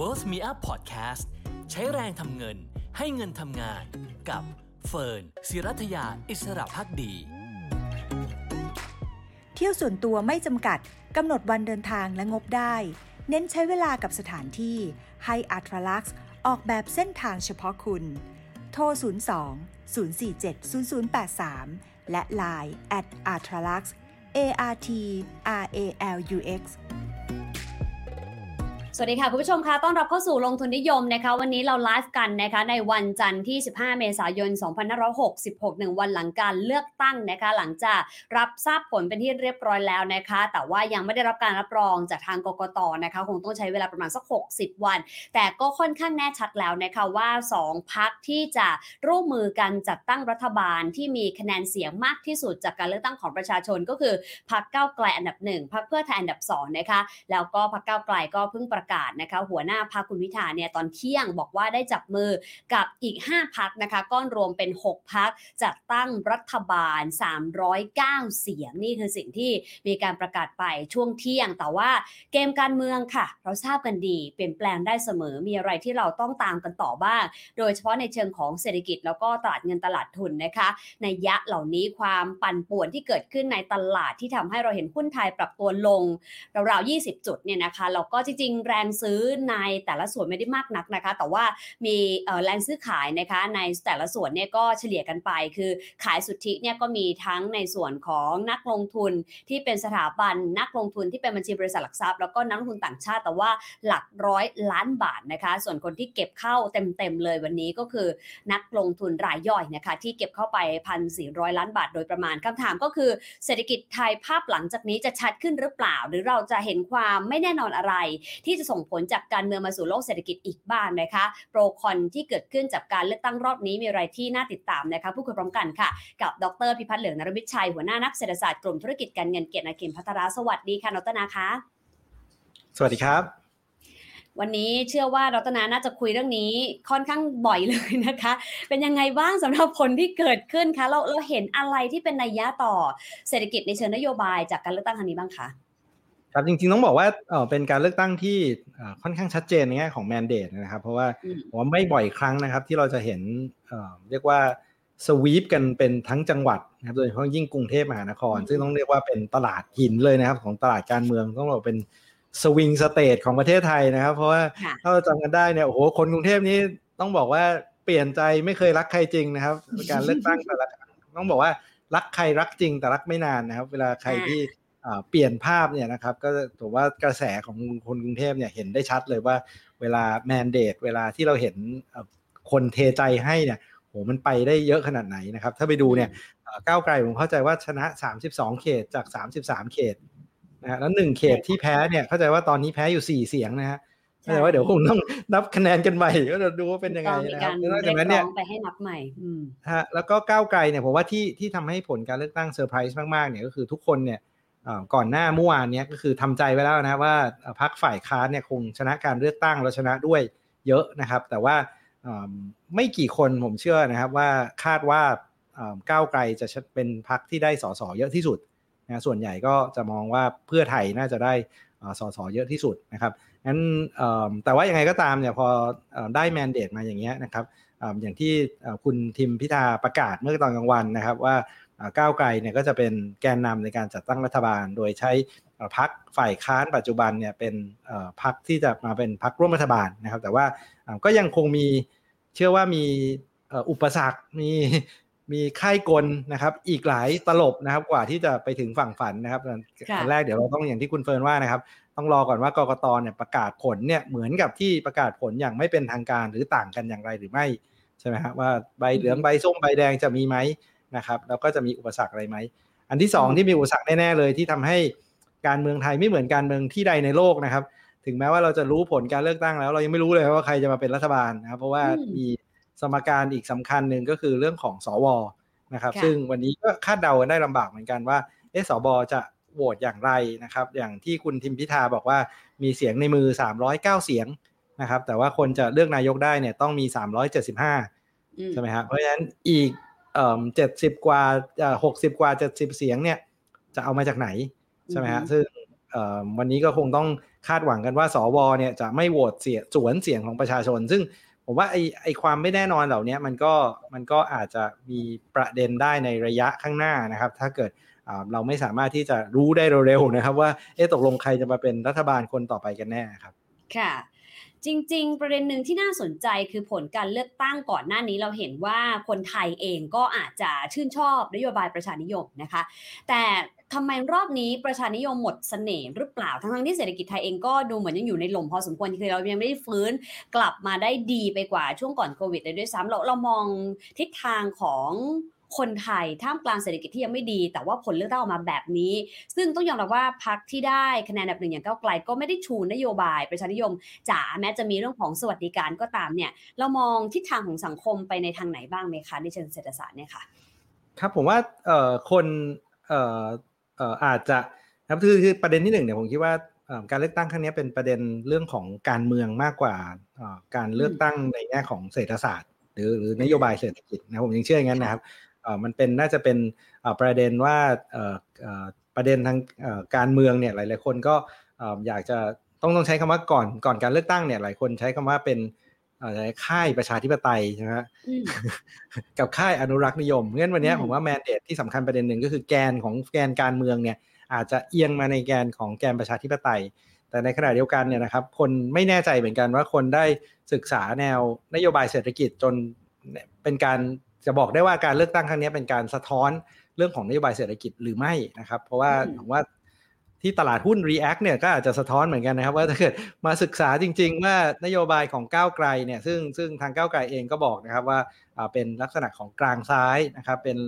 Worth Me Up Podcast ใช้แรงทำเงินให้เงินทำงานกับเฟิร์นศิรัทยาอิสระพักดี เที่ยวส่วนตัวไม่จำกัดกำหนดวันเดินทางและงบได้ เน้นใช้เวลากับสถานที่ให้อัตรลักซ์ออกแบบเส้นทางเฉพาะคุณ โทร 02 047 0083 และ Line at a t r a l u x A R T R A L U X วัสดีค่ะ คุณผู้ชมคะต้อนรับเข้าสู่ลงทุนนิยมนะคะ วันนี้เราไลฟ์กันนะคะในวันจันทร์ที่ 15 เมษายน 2566 หนึ่งวันหลังการเลือกตั้งนะคะ หลังจากรับทราบผลเป็นที่เรียบร้อยแล้วนะคะ แต่ว่ายังไม่ได้รับการรับรองจากทางกกตนะคะ คงต้องใช้เวลาประมาณสัก 60 วัน แต่ก็ค่อนข้างแน่ชัดแล้วนะคะว่า 2 พักที่จะร่วมมือกันจัดตั้งรัฐบาลที่มีคะแนนเสียงมากที่สุดจากการเลือกตั้งของประชาชนก็คือพักเก้าไกลอันดับ1พักเพื่อไทยอันดับ2นะคะแล้วก็พักเก้าไกลก็เพิ่งประกาศนะคะ หัวหน้าพักคุณพิธาเนี่ยตอนเที่ยงบอกว่าได้จับมือกับอีก 5พักนะคะก้อนรวมเป็น 6พักจัดตั้งรัฐบาล 309 เสียงนี่คือสิ่งที่มีการประกาศไปช่วงเที่ยง แต่ว่าเกมการเมืองค่ะ เราทราบกันดีเปลี่ยนแปลงได้เสมอมีอะไรที่เราต้องตามกันต่อบ้าง โดยเฉพาะในเชิงของเศรษฐกิจแล้วก็ตลาดเงินตลาดทุนนะคะในยะเหล่านี้ความปั่นป่วนที่เกิดขึ้นในตลาดที่ทำให้เราเห็นหุ้นไทยปรับตัวลงราวๆ20 จุดเนี่ยนะคะแล้วก็จริงๆแรงรงซื้อในแต่ละส่วนไม่ได้มากนักนะคะ แต่ว่ามีแรงซื้อขายนะคะในแต่ละส่วนเนี่ยก็เฉลี่ยกันไป คือขายสุทธิเนี่ยก็มีทั้งในส่วนของนักลงทุนที่เป็นสถาบันนักลงทุนที่เป็นบัญชีบริษัทหลักทรัพย์แล้วก็นักลงทุนต่างชาติแต่ว่าหลักร้อยล้านบาทนะคะ ส่วนคนที่เก็บเข้าเต็มๆเลยวันนี้ก็คือนักลงทุนรายย่อยนะคะ ที่เก็บเข้าไปพันสี่ล้านบาทโดยประมาณคำถามก็คือเศรษฐกิจไทยภาพหลังจากนี้จะชัดขึ้นหรือเปล่า หรือเราจะเห็นความไม่แน่นอนอะไรที่จะส่งผลจากการเมืองมาสู่โลกเศรษฐกิจอีกบ้างนะคะ โปรคอนที่เกิดขึ้นจากการเลือกตั้งรอบนี้มีอะไรที่น่าติดตามนะคะผู้คุยพร้อมกันค่ะ กับดรพิพัฒน์เหลืองนรมิตชัย หัวหน้านักเศรษฐศาสตร์กลุ่มธุรกิจการเงินเกียรตินาเกมพัทราสวัสดีค่ะดรนาคะสวัสดีครับวันนี้เชื่อว่ารัตนาน่าจะคุยเรื่องนี้ค่อนข้างบ่อยเลยนะคะ เป็นยังไงบ้างสำหรับผลที่เกิดขึ้นคะเราเราเห็นอะไรที่เป็นนัยยะต่อเศรษฐกิจในเชิงนโยบายจากการเลือกตั้งครั้งนี้บ้างคะ ครับจริงๆต้องบอกว่าเออเป็นการเลือกตั้งที่ค่อนข้างชัดเจนในแง่ของแมนเดตนะครับ เพราะว่าผมว่าไม่บ่อยครั้งนะครับ ที่เราจะเห็นเเรียกว่าสวีปกันเป็นทั้งจังหวัดนะครับโดยเฉพาะยิ่งกรุงเทพมหานคร ซึ่งต้องเรียกว่าเป็นตลาดหินเลยนะครับ ของตลาดการเมืองต้องบอกเป็นswing state ของประเทศไทยนะครับ เพราะว่าถ้าเราจำกันได้เนี่ยโอ้โหคนกรุงเทพนี้ต้องบอกว่าเปลี่ยนใจไม่เคยรักใครจริงนะครับ การเลือกตั้งแต่ละต้องบอกว่ารักใครรักจริงแต่รักไม่นานนะครับ เวลาใครที่ เปลี่ยนภาพเนี่ยนะครับก็ถือว่ากระแสของคนกรุงเทพเนี่ยเห็นได้ชัดเลยว่าเวลา mandate เวลาที่เราเห็นคนเทใจให้เนี่ยโหมันไปได้เยอะขนาดไหนนะครับ ถ้าไปดูเนี่ยก้าวไกลผมเข้าใจว่าชนะ 32 เขตจาก 33 เขตนะฮะแล้วหนึ่งเขตที่แพ้เนี่ยเข้าใจว่าตอนนี้แพ้อยู่ 4 เสียงนะฮะแต่ว่าเดี๋ยวคงต้องนับคะแนนกันใหม่ก็จะดูว่าเป็นยังไงนะครับแล้วจากนั้นเนี่ยไปให้นับใหม่ฮะแล้วก็ก้าวไกลเนี่ยผมว่าที่ที่ทำให้ผลการเลือกตั้งเซอร์ไพรส์มากๆเนี่ยก็คือทุกคนเนี่ย ก่อนหน้าเมื่อวานนี้ก็คือทำใจไว้แล้วนะว่าพรรคฝ่ายค้านเนี่ยคงชนะการเลือกตั้งแล้วชนะด้วยเยอะนะครับ แต่ว่าไม่กี่คนผมเชื่อนะครับว่าคาดว่าก้าวไกลจะเป็นพรรคที่ได้สสเยอะที่สุดนะส่วนใหญ่ก็จะมองว่าเพื่อไทยน่าจะได้สสเยอะที่สุดนะครับงั้นแต่ว่ายังไงก็ตามเนี่ยพอได้แมนเดตมาอย่างเงี้ยนะครับอย่างที่คุณทิมพิธาประกาศเมื่อตอนกลางวันนะครับว่า ก้าวไกลเนี่ยก็จะเป็นแกนนำในการจัดตั้งรัฐบาล โดยใช้พักฝ่ายค้านปัจจุบันเนี่ยเป็นพักที่จะมาเป็นพักร่วมรัฐบาลนะครับ แต่ว่าก็ยังคงมีเชื่อว่ามีอุปสรรคมีมีค่ายกลนะครับ อีกหลายตลบนะครับกว่าที่จะไปถึงฝั่งฝันนะครับอันแรกเดี๋ยวเราต้องอย่างที่คุณเฟิร์นว่านะครับ ต้องรอก่อนว่ากกตเนี่ยประกาศผลเนี่ยเหมือนกับที่ประกาศผลอย่างไม่เป็นทางการหรือต่างกันอย่างไรหรือไม่ใช่ไหมครับว่าใบเหลืองใบส้มใบแดงจะมีไหม นะครับแล้วก็จะมีอุปสรรคอะไรไหมอันที่ 2 ที่มีอุปสรรคแน่ๆเลยที่ทำให้การเมืองไทยไม่เหมือนการเมืองที่ใดในโลกนะครับ ถึงแม้ว่าเราจะรู้ผลการเลือกตั้งแล้ว เรายังไม่รู้เลยว่าใครจะมาเป็นรัฐบาลนะครับเพราะว่ามีสมการอีกสำคัญหนึ่งก็คือเรื่องของสวนะครับ ซึ่งวันนี้ก็คาดเดากันได้ลำบากเหมือนกันว่าเอสบจะโหวตอย่างไรนะครับ อย่างที่คุณทิมพิธาบอกว่ามีเสียงในมือ 309 เสียงนะครับ แต่ว่าคนจะเลือกนายกได้เนี่ยต้องมี 375 ใช่ไหมครับเพราะฉะนั้นอีก เจ็ดสิบกว่าหกสิบกว่าเจ็ดสิบเสียงเนี่ย จะเอามาจากไหนใช่ไหมฮะซึ่งวันนี้ก็คงต้องคาดหวังกันว่า สวเนี่ยจะไม่โหวตเสียสวนเสียงของประชาชน ซึ่งผมว่าไอ้ไอความไม่แน่นอนเหล่านี้มันก็มันก็อาจจะมีประเด็นได้ในระยะข้างหน้านะครับ ถ้าเกิดเราไม่สามารถที่จะรู้ได้เร็วๆนะครับ ว่าเอ๊ะตกลงใครจะมาเป็นรัฐบาลคนต่อไปกันแน่ครับ ค่ะ จริง ๆ ประเด็นหนึ่งที่น่าสนใจคือผลการเลือกตั้งก่อนหน้านี้เราเห็นว่าคนไทยเองก็อาจจะชื่นชอบนโยบายประชานิยมนะคะ แต่ทำไมรอบนี้ประชานิยมหมดเสน่ห์หรือเปล่าทั้งๆที่เศรษฐกิจไทยเองก็ดูเหมือนยังอยู่ในหล่มพอสมควรคือเรายังไม่ได้ฟื้นกลับมาได้ดีไปกว่าช่วงก่อนโควิดเลยด้วยซ้ำเราเรามองทิศทางของ คนไทยท่ามกลางเศรษฐกิจที่ยังไม่ดี แต่ว่าผลเลือกตั้งออกมาแบบนี้ ซึ่งต้องยอมรับว่าพรรคที่ได้คะแนนอันดับหนึ่งอย่างก้าวไกลก็ไม่ได้ชูนโยบายประชานิยมจ๋าแม้จะมีเรื่องของสวัสดิการก็ตามเนี่ย เรามองทิศทางของสังคมไปในทางไหนบ้างไหมคะในเชิงเศรษฐศาสตร์เนี่ยค่ะครับผมว่าคนอาจจะครับคือคือประเด็นที่หนึ่งเนี่ยผมคิดว่าการเลือกตั้งครั้งนี้เป็นประเด็นเรื่องของการเมืองมากกว่าการเลือกตั้งในแง่ของเศรษฐศาสตร์ หรือหรือนโยบายเศรษฐกิจนะผมยังเชื่ออย่างนั้นนะครับ มันเป็นน่าจะเป็นประเด็นว่าประเด็นทางการเมืองเนี่ยหลาย ๆ คนก็อยากจะต้องต้องใช้คำว่าก่อนก่อนการเลือกตั้งเนี่ยหลายคนใช้คำว่าเป็นค่ายประชาธิปไตยใช่ไหมกับค่ายอนุรักษ์นิยมงั้นวันนี้ผมว่าแมนเดตที่สำคัญประเด็นหนึ่งก็คือแกนของแกนการเมืองเนี่ยอาจจะเอียงมาในแกนของแกนประชาธิปไตย แต่ในขณะเดียวกันเนี่ยนะครับ คนไม่แน่ใจเหมือนกันว่าคนได้ศึกษาแนวนโยบายเศรษฐกิจจนเป็นการ จะบอกได้ว่าการเลือกตั้งครั้งนี้เป็นการสะท้อนเรื่องของนโยบายเศรษฐกิจหรือไม่นะครับ เพราะว่าผมว่าที่ตลาดหุ้น React เนี่ยก็อาจจะสะท้อนเหมือนกันนะครับ ว่าถ้าเกิดมาศึกษาจริง ๆ ว่านโยบายของก้าวไกลเนี่ยซึ่งซึ่งทางก้าวไกลเองก็บอกนะครับว่าเป็นลักษณะของกลางซ้ายนะครับเป็น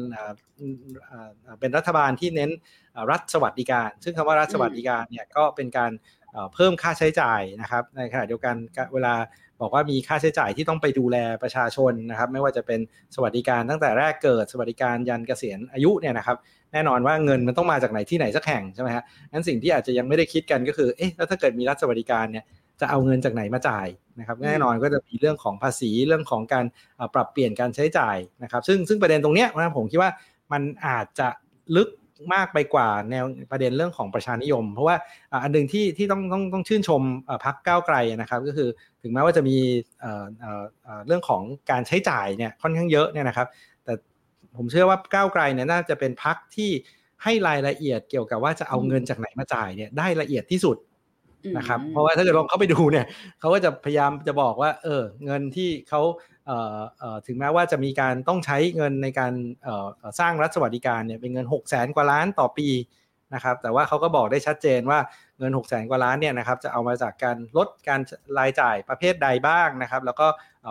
เป็นรัฐบาลที่เน้นรัฐสวัสดิการ ซึ่งคำว่ารัฐสวัสดิการเนี่ยก็เป็นการเพิ่มค่าใช้จ่ายนะครับในขณะเดียวกันเวลา บอกว่ามีค่าใช้จ่ายที่ต้องไปดูแลประชาชนนะครับ ไม่ว่าจะเป็นสวัสดิการตั้งแต่แรกเกิด สวัสดิการยันเกษียณอายุเนี่ยนะครับแน่นอนว่าเงินมันต้องมาจากไหนที่ไหนสักแห่งใช่ไหมฮะงั้นสิ่งที่อาจจะยังไม่ได้คิดกันก็คือเอ๊ะแล้วถ้าเกิดมีรัฐสวัสดิการเนี่ยจะเอาเงินจากไหนมาจ่ายนะครับแน่นอนก็จะมีเรื่องของภาษีเรื่องของการปรับเปลี่ยนการใช้จ่ายนะครับ ซึ่งซึ่งประเด็นตรงเนี้ยนะผมคิดว่ามันอาจจะลึก มากไปกว่าแนวประเด็นเรื่องของประชานิยม เพราะว่าอันหนึ่งที่ที่ต้องต้องต้องชื่นชมพักก้าวไกลนะครับ ก็คือถึงแม้ว่าจะมีเรื่องของการใช้จ่ายเนี่ยค่อนข้างเยอะเนี่ยนะครับ แต่ผมเชื่อว่าก้าวไกลเนี่ยน่าจะเป็นพักที่ให้รายละเอียดเกี่ยวกับว่าจะเอาเงินจากไหนมาจ่ายเนี่ยได้ละเอียดที่สุดนะครับ เพราะว่าถ้าเกิดลองเข้าไปดูเนี่ยเขาก็จะพยายามจะบอกว่า เออ เงินที่เขา ถึงแม้ว่าจะมีการต้องใช้เงินในการสร้างรัฐสวัสดิการเนี่ยเป็นเงิน 6 0แสนกว่าล้านต่อปีนะครับแต่ว่าเขาก็บอกได้ชัดเจนว่าเงิน 6 0แสนกว่าล้านเนี่ยนะครับจะเอามาจากการลดการรายจ่ายประเภทใดบ้างนะครับ แล้วก็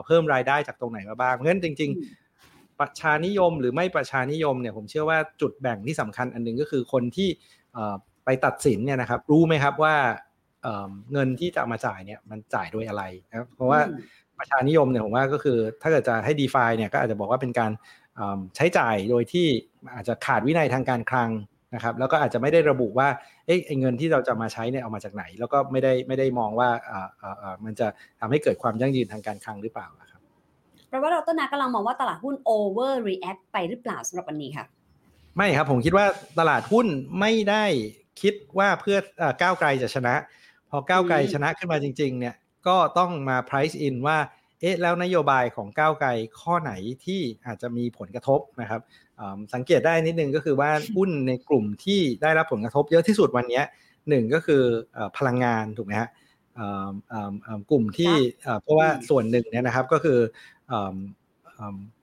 เพิ่มรายได้จากตรงไหนมาบ้างเพราะฉะนั้นจริง ๆ ประชานิยมหรือไม่ประชานิยมเนี่ยผมเชื่อว่าจุดแบ่งที่สำคัญอันนึงก็คือคนที่ไปตัดสินเนี่ยนะครับรู้ไหมครับว่าเงินที่จะเอามาจ่ายเนี่ยมันจ่ายด้วยอะไรนะเพราะว่า ประชานิยมเนี่ยผมว่าก็คือ ถ้าเกิดจะให้ d e f าเนี่ยก็อาจจะบอกว่าเป็นการใช้จ่ายโดยที่อาจจะขาดวินัยทางการคลังนะครับแล้วก็อาจจะไม่ได้ระบุว่าเอ้เงินที่เราจะมาใช้เนี่ยเอามาจากไหน แล้วก็ไม่ได้ไม่ได้มองว่ามันจะทำให้เกิดความยั่งยืนทางการคลังหรือเปล่าครับแปลว่าเราต้นนากำลังมองว่าตลาดหุ้น over react ไปหรือเปล่าสำหรับวันนี้ค่ะไม่ครับผมคิดว่าตลาดหุ้นไม่ได้คิดว่าเพื่อก้าวไกลจะชนะ พอก้าวไกลชนะขึ้นมาจริง ๆ เนี่ยก็ต้องมา price in ว่า เอ๊ะแล้วนโยบายของก้าวไกลข้อไหนที่อาจจะมีผลกระทบนะครับสังเกตได้นิดนึงก็คือว่าหุ้นในกลุ่มที่ได้รับผลกระทบเยอะที่สุดวันนี้หนึ่งก็คือพลังงานถูกไหมฮะกลุ่มที่เพราะว่าส่วนหนึ่งเนี่ยนะครับก็คือ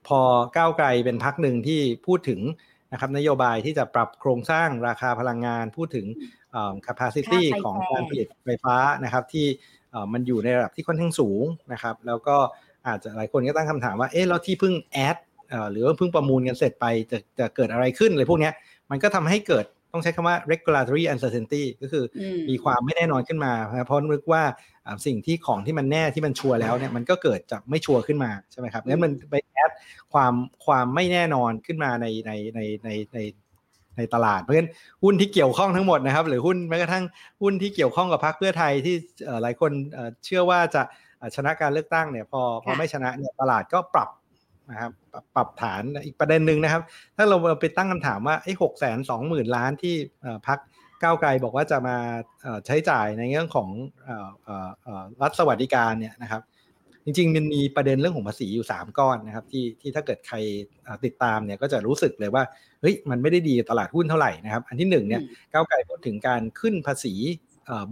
พอก้าวไกลเป็นพักหนึ่งที่พูดถึงนะครับนโยบายที่จะปรับโครงสร้างราคาพลังงานพูดถึง capacity ของการผลิตไฟฟ้านะครับที่ มันอยู่ในระดับที่ค่อนข้างสูงนะครับ แล้วก็อาจจะหลายคนก็ตั้งคำถามว่า เอ๊ะแล้วที่เพิ่งแอดหรือว่าเพิ่งประมูลกันเสร็จไปจะจะเกิดอะไรขึ้นเลยพวกนี้มันก็ทำให้เกิดต้องใช้คำว่า regulatory uncertainty ก็คือมีความไม่แน่นอนขึ้นมาเพราะนึกว่าสิ่งที่ของที่มันแน่ที่มันชัวร์แล้วเนี่ยมันก็เกิดจะไม่ชัวร์ขึ้นมาใช่ไหมครับงั้นมันไปแอดความความไม่แน่นอนขึ้นมาในในในในใน ในตลาด เพราะฉะนั้นหุ้นที่เกี่ยวข้องทั้งหมดนะครับ หรือหุ้นแม้กระทั่งหุ้นที่เกี่ยวข้องกับพรรคเพื่อไทยที่หลายคนเชื่อว่าจะชนะการเลือกตั้งเนี่ยพอพอไม่ชนะเนี่ยตลาดก็ปรับนะครับปรับฐานอีกประเด็นหนึ่งนะครับ ถ้าเราไปตั้งคำถามว่าไอ้หกแสนสองหมื่นล้านที่พรรคก้าวไกลบอกว่าจะมาใช้จ่ายในเรื่องของรัฐสวัสดิการเนี่ยนะครับ จริงๆ มันมีประเด็นเรื่องของภาษีอยู่ 3 ก้อนนะครับที่ที่ถ้าเกิดใครติดตามเนี่ยก็จะรู้สึกเลยว่าเฮ้ยมันไม่ได้ดีตลาดหุ้นเท่าไหร่นะครับ อันที่1เนี่ยก้าวไกลพูดถึงการขึ้นภาษี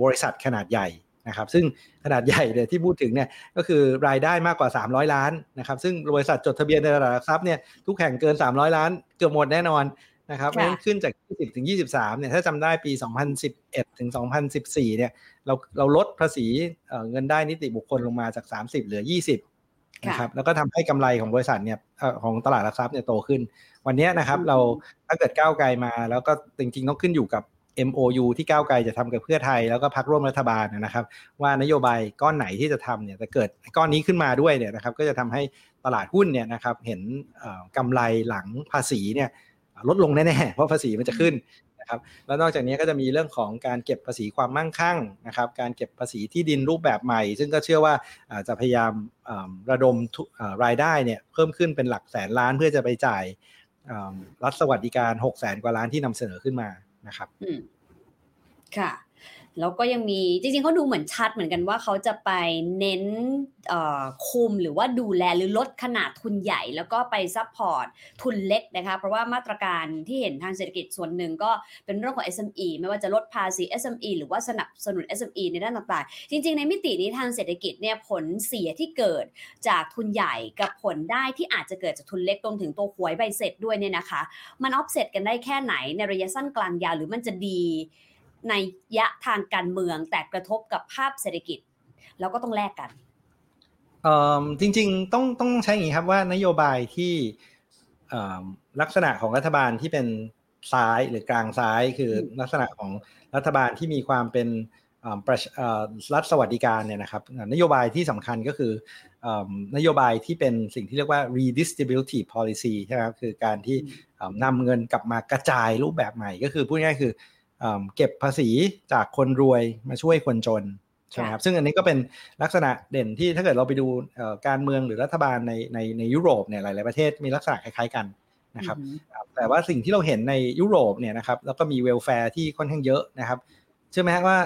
บริษัทขนาดใหญ่นะครับซึ่งขนาดใหญ่เลยที่พูดถึงเนี่ยก็คือรายได้มากกว่า 300 ล้านนะครับซึ่งบริษัทจดทะเบียนในตลาดหลักทรัพย์เนี่ยทุกแห่งเกิน 300 ล้านเกือบหมดแน่นอน นะครับเพราะฉะนั้นขึ้นจาก 20 ถึง 23 เนี่ย ถ้าจำได้ปี 2011 ถึง 2014 เนี่ย เรา เราลดภาษีเงินได้นิติบุคคลลงมาจาก 30 เหลือ 20 นะครับ แล้วก็ทำให้กำไรของบริษัทเนี่ยของตลาดหลักทรัพย์เนี่ยโตขึ้น วันนี้นะครับ เรา ถ้าเกิดก้าวไกลมา แล้วก็จริงๆ ต้องขึ้นอยู่กับ MOU ที่ก้าวไกลจะทำกับเพื่อไทยแล้วก็พักร่วมรัฐบาลนะครับ ว่านโยบายก้อนไหนที่จะทำเนี่ยจะเกิดก้อนนี้ขึ้นมาด้วยเนี่ยนะครับ ก็จะทำให้ตลาดหุ้นเนี่ยนะครับเห็นกำไรหลังภาษีเนี่ย ลดลงแน่ๆ เพราะภาษีมันจะขึ้นนะครับแล้วนอกจากนี้ก็จะมีเรื่องของการเก็บภาษีความมั่งคั่งนะครับการเก็บภาษีที่ดินรูปแบบใหม่ ซึ่งก็เชื่อว่าจะพยายามระดมรายได้เนี่ยเพิ่มขึ้นเป็นหลักแสนล้านเพื่อจะไปจ่ายรัฐสวัสดิการ6 แสนกว่าล้านที่นำเสนอขึ้นมานะครับค่ะ แล้วก็ยังมีจริงๆเขาดูเหมือนชัดเหมือนกันว่าเขาจะไปเน้นคุมหรือว่าดูแลหรือลดขนาดทุนใหญ่ แล้วก็ไป support ทุนเล็กนะคะเพราะว่ามาตรการที่เห็นทางเศรษฐกิจส่วนหนึ่งก็เป็นเรื่องของ SME ไม่ว่าจะลดภาษี SME หรือว่าสนับสนุน SME ในด้านต่างๆ จริง ๆ ในมิตินี้ทางเศรษฐกิจเนี่ยผลเสียที่เกิดจากทุนใหญ่กับผลได้ที่อาจจะเกิดจากทุนเล็กรวมถึงตัวหวยใบเสร็จด้วยเนี่ยนะคะ มันออฟเซตกันได้แค่ไหนในระยะสั้นกลางยาวหรือมันจะดี ในยะทางการเมือง แต่กระทบกับภาพเศรษฐกิจ แล้วก็ต้องแลกกันจริงๆต้องต้องใช้อย่างนี้ครับว่านโยบายที่ลักษณะของรัฐบาลที่เป็นซ้ายหรือกลางซ้ายคือลักษณะของรัฐบาลที่มีความเป็นรัฐสวัสดิการเนี่ยนะครับนโยบายที่สำคัญก็คือนโยบายที่เป็นสิ่งที่เรียกว่า redistributive policy ใช่ไหมครับคือการที่นำเงินกลับมากระจายรูปแบบใหม่ก็คือพูดง่ายๆคือ เก็บภาษีจากคนรวยมาช่วยคนจนใช่ไหมครับซึ่งอันนี้ก็เป็นลักษณะเด่นที่ถ้าเกิดเราไปดูการเมืองหรือรัฐบาลในในในยุโรปเนี่ยหลาย ๆประเทศมีลักษณะคล้ายๆกันนะครับแต่ว่าสิ่งที่เราเห็นในยุโรปเนี่ยนะครับแล้วก็มี welfare ที่ค่อนข้างเยอะนะครับเชื่อไหมว่า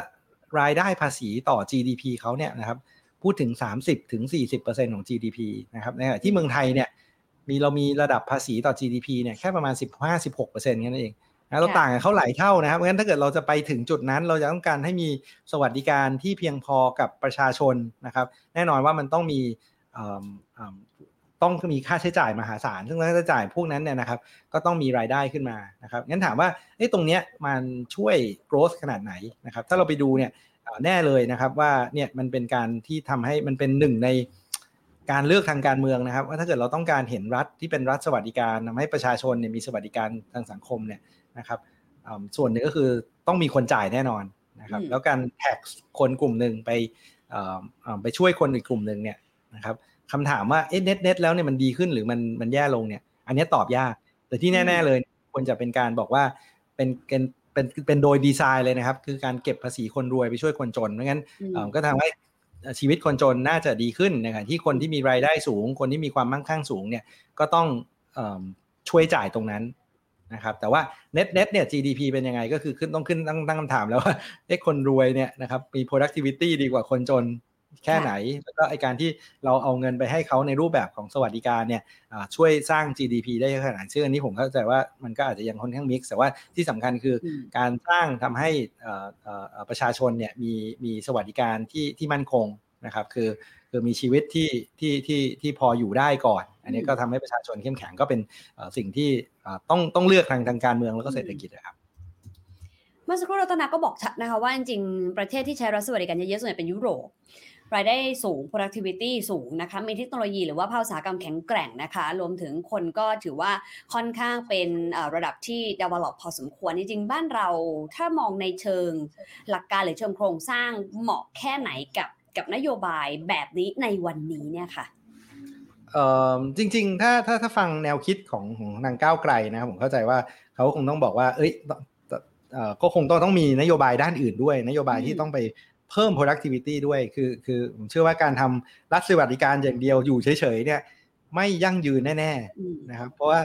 รายได้ภาษีต่อ GDP เขาเนี่ยนะครับพูดถึง 30ถึง40%ของ GDP นะครับในที่เมืองไทยเนี่ยมีเรามีระดับภาษีต่อ GDP เนี่ยแค่ประมาณ 15-16%แค่นั้นเอง นะเราต่างกันเขาหลายเท่านะครับเพราะฉะนั้นถ้าเกิดเราจะไปถึงจุดนั้น เราจะต้องการให้มีสวัสดิการที่เพียงพอกับประชาชนนะครับ แน่นอนว่ามันต้องมีต้องมีค่าใช้จ่ายมหาศาล ซึ่งค่าใช้จ่ายพวกนั้นเนี่ยนะครับ ก็ต้องมีรายได้ขึ้นมานะครับงั้นถามว่าไอ้ตรงเนี้ยมันช่วย growth ขนาดไหนนะครับ ถ้าเราไปดูเนี่ยแน่เลยนะครับว่าเนี่ยมันเป็นการที่ทำให้มันเป็นหนึ่งในการเลือกทางการเมืองนะครับ ว่าถ้าเกิดเราต้องการเห็นรัฐที่เป็นรัฐสวัสดิการทำให้ประชาชนเนี่ยมีสวัสดิการทางสังคมเนี่ย นะครับส่วนหนึ่งก็คือต้องมีคนจ่ายแน่นอนนะครับแล้วการแท็กคนกลุ่มหนึ่งไปไปช่วยคนอีกกลุ่มหนึ่งเนี่ยนะครับคำถามว่าเอ๊ะเน็ตเน็ตแล้วเนี่ยมันดีขึ้นหรือมันมันแย่ลงเนี่ย อันนี้ตอบยาก แต่ที่แน่ ๆเลยควรจะเป็นการบอกว่าเป็นเป็นเป็นเป็นโดยดีไซน์เลยนะครับ คือการเก็บภาษีคนรวยไปช่วยคนจนไม่งั้นก็ทำให้ชีวิตคนจนน่าจะดีขึ้นนะครับที่คนที่มีรายได้สูง คนที่มีความมั่งคั่งสูงเนี่ยก็ต้องช่วยจ่ายตรงนั้น นะครับแต่ว่าเน็ตเน็ตเนี่ย GDP เป็นยังไงก็คือขึ้นต้องขึ้นตั้งตั้งคำถามแล้วว่าเอ๊ะคนรวยเนี่ยนะครับมี productivity ดีกว่าคนจนแค่ไหน แล้วก็ไอการที่เราเอาเงินไปให้เขาในรูปแบบของสวัสดิการเนี่ยช่วยสร้าง GDP ได้ขนาดซึ่งอันนี้ผมเข้าใจว่ามันก็อาจจะยังค่อนข้างมิกซ์แต่ว่าที่สำคัญคือการสร้างทำให้ประชาชนเนี่ยมีมีสวัสดิการที่ที่มั่นคงนะครับคือคือมีชีวิตที่ที่ที่ที่พออยู่ได้ก่อน อันนี้ก็ทำให้ประชาชนเข้มแข็งก็เป็นสิ่งที่ต้องต้องเลือกทางทางการเมืองแล้วก็เศรษฐกิจนะครับเมื่อสักครู่รัตนาก็บอกชัดนะคะว่าจริงๆประเทศที่ใช้รัฐสวัสดิการเยอะๆส่วนใหญ่เป็นยุโรปรายได้สูง productivity สูงนะคะ มีเทคโนโลยีหรือว่าภาคอุตสาหกรรมแข็งแกร่งนะคะ รวมถึงคนก็ถือว่าค่อนข้างเป็นระดับที่ develop พอสมควร จริงๆ บ้านเราถ้ามองในเชิงหลักการหรือเชิงโครงสร้างเหมาะแค่ไหนกับกับนโยบายแบบนี้ในวันนี้เนี่ยค่ะ จริง ๆ ถ้าถ้าถ้าฟังแนวคิดของของนางก้าวไกลนะครับผมเข้าใจว่าเขาคงต้องบอกว่า เอ้ยก็คงต้องต้องมีนโยบายด้านอื่นด้วย นโยบายที่ต้องไปเพิ่ม productivity ด้วย คือคือผมเชื่อว่าการทำรัฐสวัสดิการอย่างเดียวอยู่เฉยๆเนี่ยไม่ยั่งยืนแน่ๆนะครับ เพราะว่า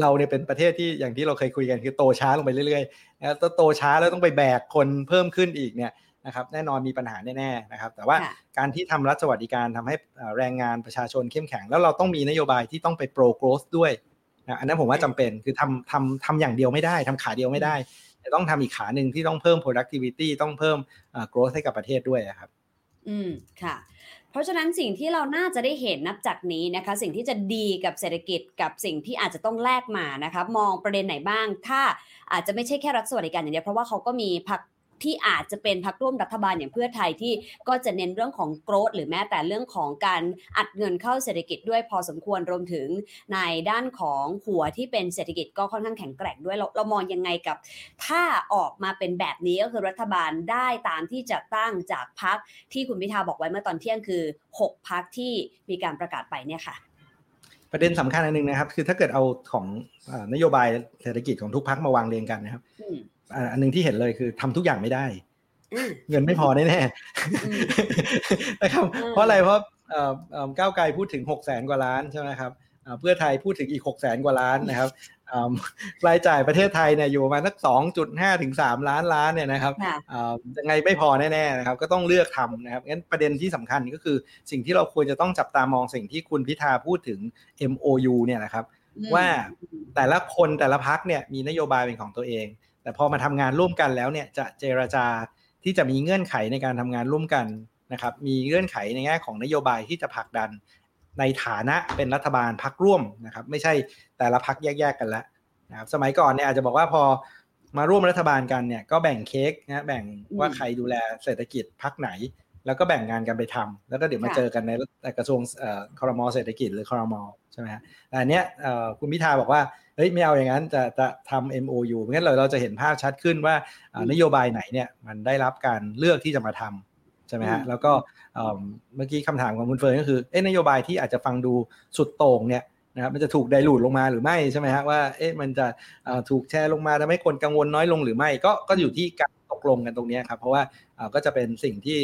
เราเนี่ยเป็นประเทศที่อย่างที่เราเคยคุยกันคือโตช้าลงไปเรื่อยแล้วโตช้าแล้วต้องไปแบกคนเพิ่มขึ้นอีกเนี่ย นะครับแน่นอนมีปัญหาแน่ๆนะครับแต่ว่าการที่ทำรัฐสวัสดิการทำให้แรงงานประชาชนเข้มแข็ง แล้วเราต้องมีนโยบายที่ต้องไปโปรโกรสด้วยนะอันนั้นผมว่าจำเป็นคือทำทำทำอย่างเดียวไม่ได้ทำขาเดียวไม่ได้แต่ต้องทำอีกขาหนึ่งที่ต้องเพิ่ม productivity ต้องเพิ่ม growth ให้กับประเทศด้วยครับ อืมค่ะเพราะฉะนั้นสิ่งที่เราน่าจะได้เห็นนับจากนี้นะคะ สิ่งที่จะดีกับเศรษฐกิจกับสิ่งที่อาจจะต้องแลกมานะคะมองประเด็นไหนบ้าง ถ้าอาจจะไม่ใช่แค่รัฐสวัสดิการอย่างเดียวเพราะว่าเขาก็มีพัก ที่อาจจะเป็นพักร่วมรัฐบาลอย่างเพื่อไทยที่ก็จะเน้นเรื่องของโกรธหรือแม้แต่เรื่องของการอัดเงินเข้าเศรษฐกิจด้วยพอสมควรรวมถึงในด้านของหัวที่เป็นเศรษฐกิจก็ค่อนข้างแข็งแกร่งด้วยเราเรามองยังไงกับ ถ้าออกมาเป็นแบบนี้ก็คือรัฐบาลได้ตามที่จะตั้งจากพักที่คุณพิธาบอกไว้เมื่อตอนเที่ยงคือ 6พักที่มีการประกาศไปเนี่ยค่ะประเด็นสำคัญอันหนึ่งนะครับ คือถ้าเกิดเอาของนโยบายเศรษฐกิจของทุกพักมาวางเรียงกันนะครับ อันหนึ่งที่เห็นเลยคือทำทุกอย่างไม่ได้ เงินไม่พอแน่ๆนะครับ เพราะอะไรเพราะก้าวไกลพูดถึงหกแสนกว่าล้านใช่ไหมครับเพื่อไทยพูดถึงอีกหกแสนกว่าล้านนะครับรายจ่ายประเทศไทยเนี่ยอยู่ประมาณสักสองจุดห้าถึงสามล้านล้านเนี่ยนะครับยังไงไม่พอแน่ๆนะครับก็ต้องเลือกทำนะครับงั้นประเด็นที่สำคัญก็คือสิ่งที่เราควรจะต้องจับตามองสิ่งที่คุณพิธาพูดถึง MOU เนี่ยนะครับว่าแต่ละคนแต่ละพักเนี่ยมีนโยบายเป็นของตัวเอง แต่พอมาทำงานร่วมกันแล้วเนี่ยจะเจรจาที่จะมีเงื่อนไขในการทำงานร่วมกันนะครับ มีเงื่อนไขในแง่ของนโยบายที่จะผลักดันในฐานะเป็นรัฐบาลพักร่วมนะครับ ไม่ใช่แต่ละพักแยกๆกันแล้วนะครับสมัยก่อนเนี่ยอาจจะบอกว่าพอมาร่วมรัฐบาลกันเนี่ยก็แบ่งเค้กนะแบ่งว่าใครดูแลเศรษฐกิจพักไหน แล้วก็แบ่งงานกันไปทำแล้วก็เดี๋ยวมาเจอกันในกระทรวงคอรมอเศรษฐกิจหรือคอรมอ ช่ไหมฮะแต่อันเนี้ยคุณพิธาบอกว่าเฮ้ยไม่เอาอย่างนั้นจะจะทำ MOU งั้นเราเราจะเห็นภาพชัดขึ้นว่านโยบายไหนเนี่ยมันได้รับการเลือกที่จะมาทำใช่ไหมฮะแล้วก็เมื่อกี้คำถามของคุณเฟิร์นก็คือเอ๊ะนโยบายที่อาจจะฟังดูสุดโต่งเนี่ยนะครับมันจะถูกไดรูดลงมาหรือไม่ใช่ไหมฮะว่าเอ๊ะมันจะถูกแชร์ลงมาทำให้คนกังวลน้อยลงหรือไม่ ก็ก็อยู่ที่การตกลงกันตรงนี้ครับเพราะว่าก็จะเป็นสิ่งที่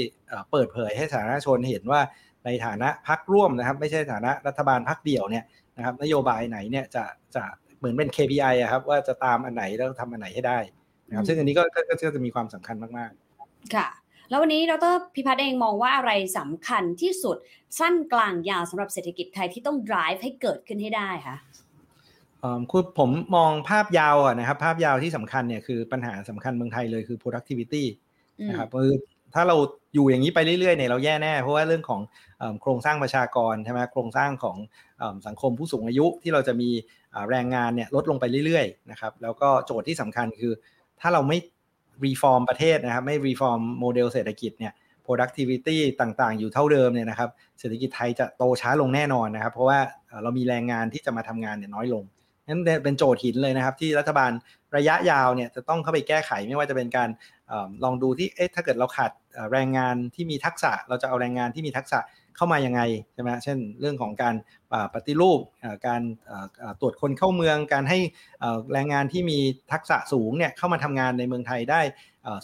เปิดเผยให้สาธารณชนเห็นว่า ในฐานะพักร่วมนะครับ ไม่ใช่ฐานะรัฐบาลพักเดี่ยวเนี่ยนะครับนโยบายไหนเนี่ยจะจะเหมือนเป็น KPI อะครับว่าจะตามอันไหนแล้วทำอันไหนให้ได้นะครับซึ่งอันนี้ก็ก็จะมีความสำคัญมากๆ ค่ะ แล้ววันนี้ดรพิพัฒน์เองมองว่าอะไรสำคัญที่สุดสั้นกลางยาวสำหรับเศรษฐกิจไทยที่ต้อง drive ให้เกิดขึ้นให้ได้คะคือผมมองภาพยาวอะนะครับ ภาพยาวที่สำคัญเนี่ยคือปัญหาสำคัญเมืองไทยเลยคือ productivity นะครับคือถ้าเราอยู่อย่างนี้ไปเรื่อยๆเนี่ยเราแย่แน่ เพราะว่าเรื่องของ โครงสร้างประชากรใช่ไหมโครงสร้างของสังคมผู้สูงอายุที่เราจะมีแรงงานเนี่ยลดลงไปเรื่อยๆนะครับแล้วก็โจทย์ที่สำคัญคือ ถ้าเราไม่ reform ประเทศนะครับไม่ reform โมเดลเศรษฐกิจเนี่ย productivity ต่างๆ อยู่เท่าเดิมเนี่ยนะครับเศรษฐกิจไทยจะโตช้าลงแน่นอนนะครับ เพราะว่าเรามีแรงงานที่จะมาทำงานเนี่ยน้อยลงนั่นเป็นโจทย์หินเลยนะครับ ที่รัฐบาลระยะยาวเนี่ยจะต้องเข้าไปแก้ไขไม่ว่าจะเป็นการอลองดูที่เอ๊ะถ้าเกิดเราขาดแรงงานที่มีทักษะ เราจะเอาแรงงานที่มีทักษะ เข้ามายังไงใช่ไหมเช่นเรื่องของการปฏิรูปการตรวจคนเข้าเมือง การให้แรงงานที่มีทักษะสูงเนี่ยเข้ามาทำงานในเมืองไทยได้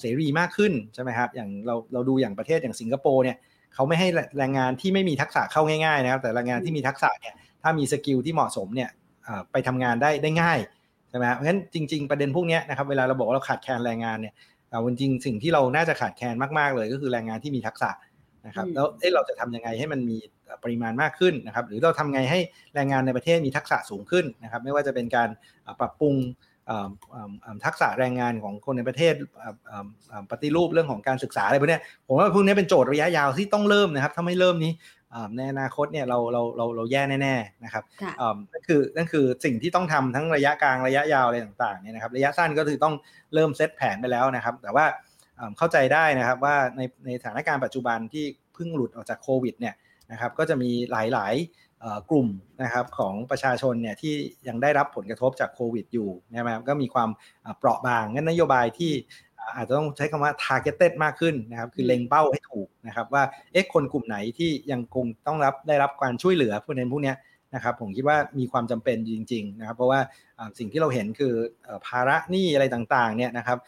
เสรีมากขึ้นใช่ไหมครับอย่างเราเราดูอย่างประเทศอย่างสิงคโปร์เนี่ยเขาไม่ให้แรงงานที่ไม่มีทักษะเข้าง่ายๆนะครับแต่แรงงานที่มีทักษะเนี่ยถ้ามีสกิลที่เหมาะสมเนี่ยไปทำงานได้ได้ง่ายใช่ไหมครับเพราะฉะนั้นจริง ๆประเด็นพวกนี้นะครับเวลาเราบอกว่าเราขาดแคลนแรงงานเนี่ยจริงสิ่งที่เราน่าจะขาดแคลนมากๆเลย ก็คือแรงงานที่มีทักษะ นะครับแล้วเเราจะทำยังไงให้มันมีปริมาณมากขึ้นนะครับ หรือเราทำไงให้แรงงานในประเทศมีทักษะสูงขึ้นนะครับ ไม่ว่าจะเป็นการปรับปรุงทักษะแรงงานของคนในประเทศปฏิรูปเรื่องของการศึกษาอะไรพวกนี้ผมว่าพวกนี้เป็นโจทย์ระยะยาวที่ต้องเริ่มนะครับ ถ้าไม่เริ่มนี้ในอนาคตเนี่ยเราเราเราเราแย่แน่ๆนะครับนั่นคือนั่นคือสิ่งที่ต้องทำทั้งระยะกลางระยะยาวอะไรต่างๆเนี่ยนะครับ ระยะสั้นก็คือต้องเริ่มเซตแผนไปแล้วนะครับ แต่ว่า เข้าใจได้นะครับว่าในในสถานการณ์ปัจจุบันที่เพิ่งหลุดออกจากโควิดเนี่ยนะครับก็จะมีหลาย ๆกลุ่มนะครับของประชาชนเนี่ยที่ยังได้รับผลกระทบจากโควิดอยู่นะครับก็มีความเปราะบางงั้นนโยบายที่อาจจะต้องใช้คำว่า targeted มากขึ้นนะครับคือเล็งเป้าให้ถูกนะครับว่าเอ๊ะคนกลุ่มไหนที่ยังคงต้องรับได้รับการช่วยเหลือพวกนี้พวกนี้ นะครับผมคิดว่ามีความจำเป็นจริงๆนะครับเพราะว่าสิ่งที่เราเห็นคือภาระหนี้อะไรต่างๆเนี่ยนะครับ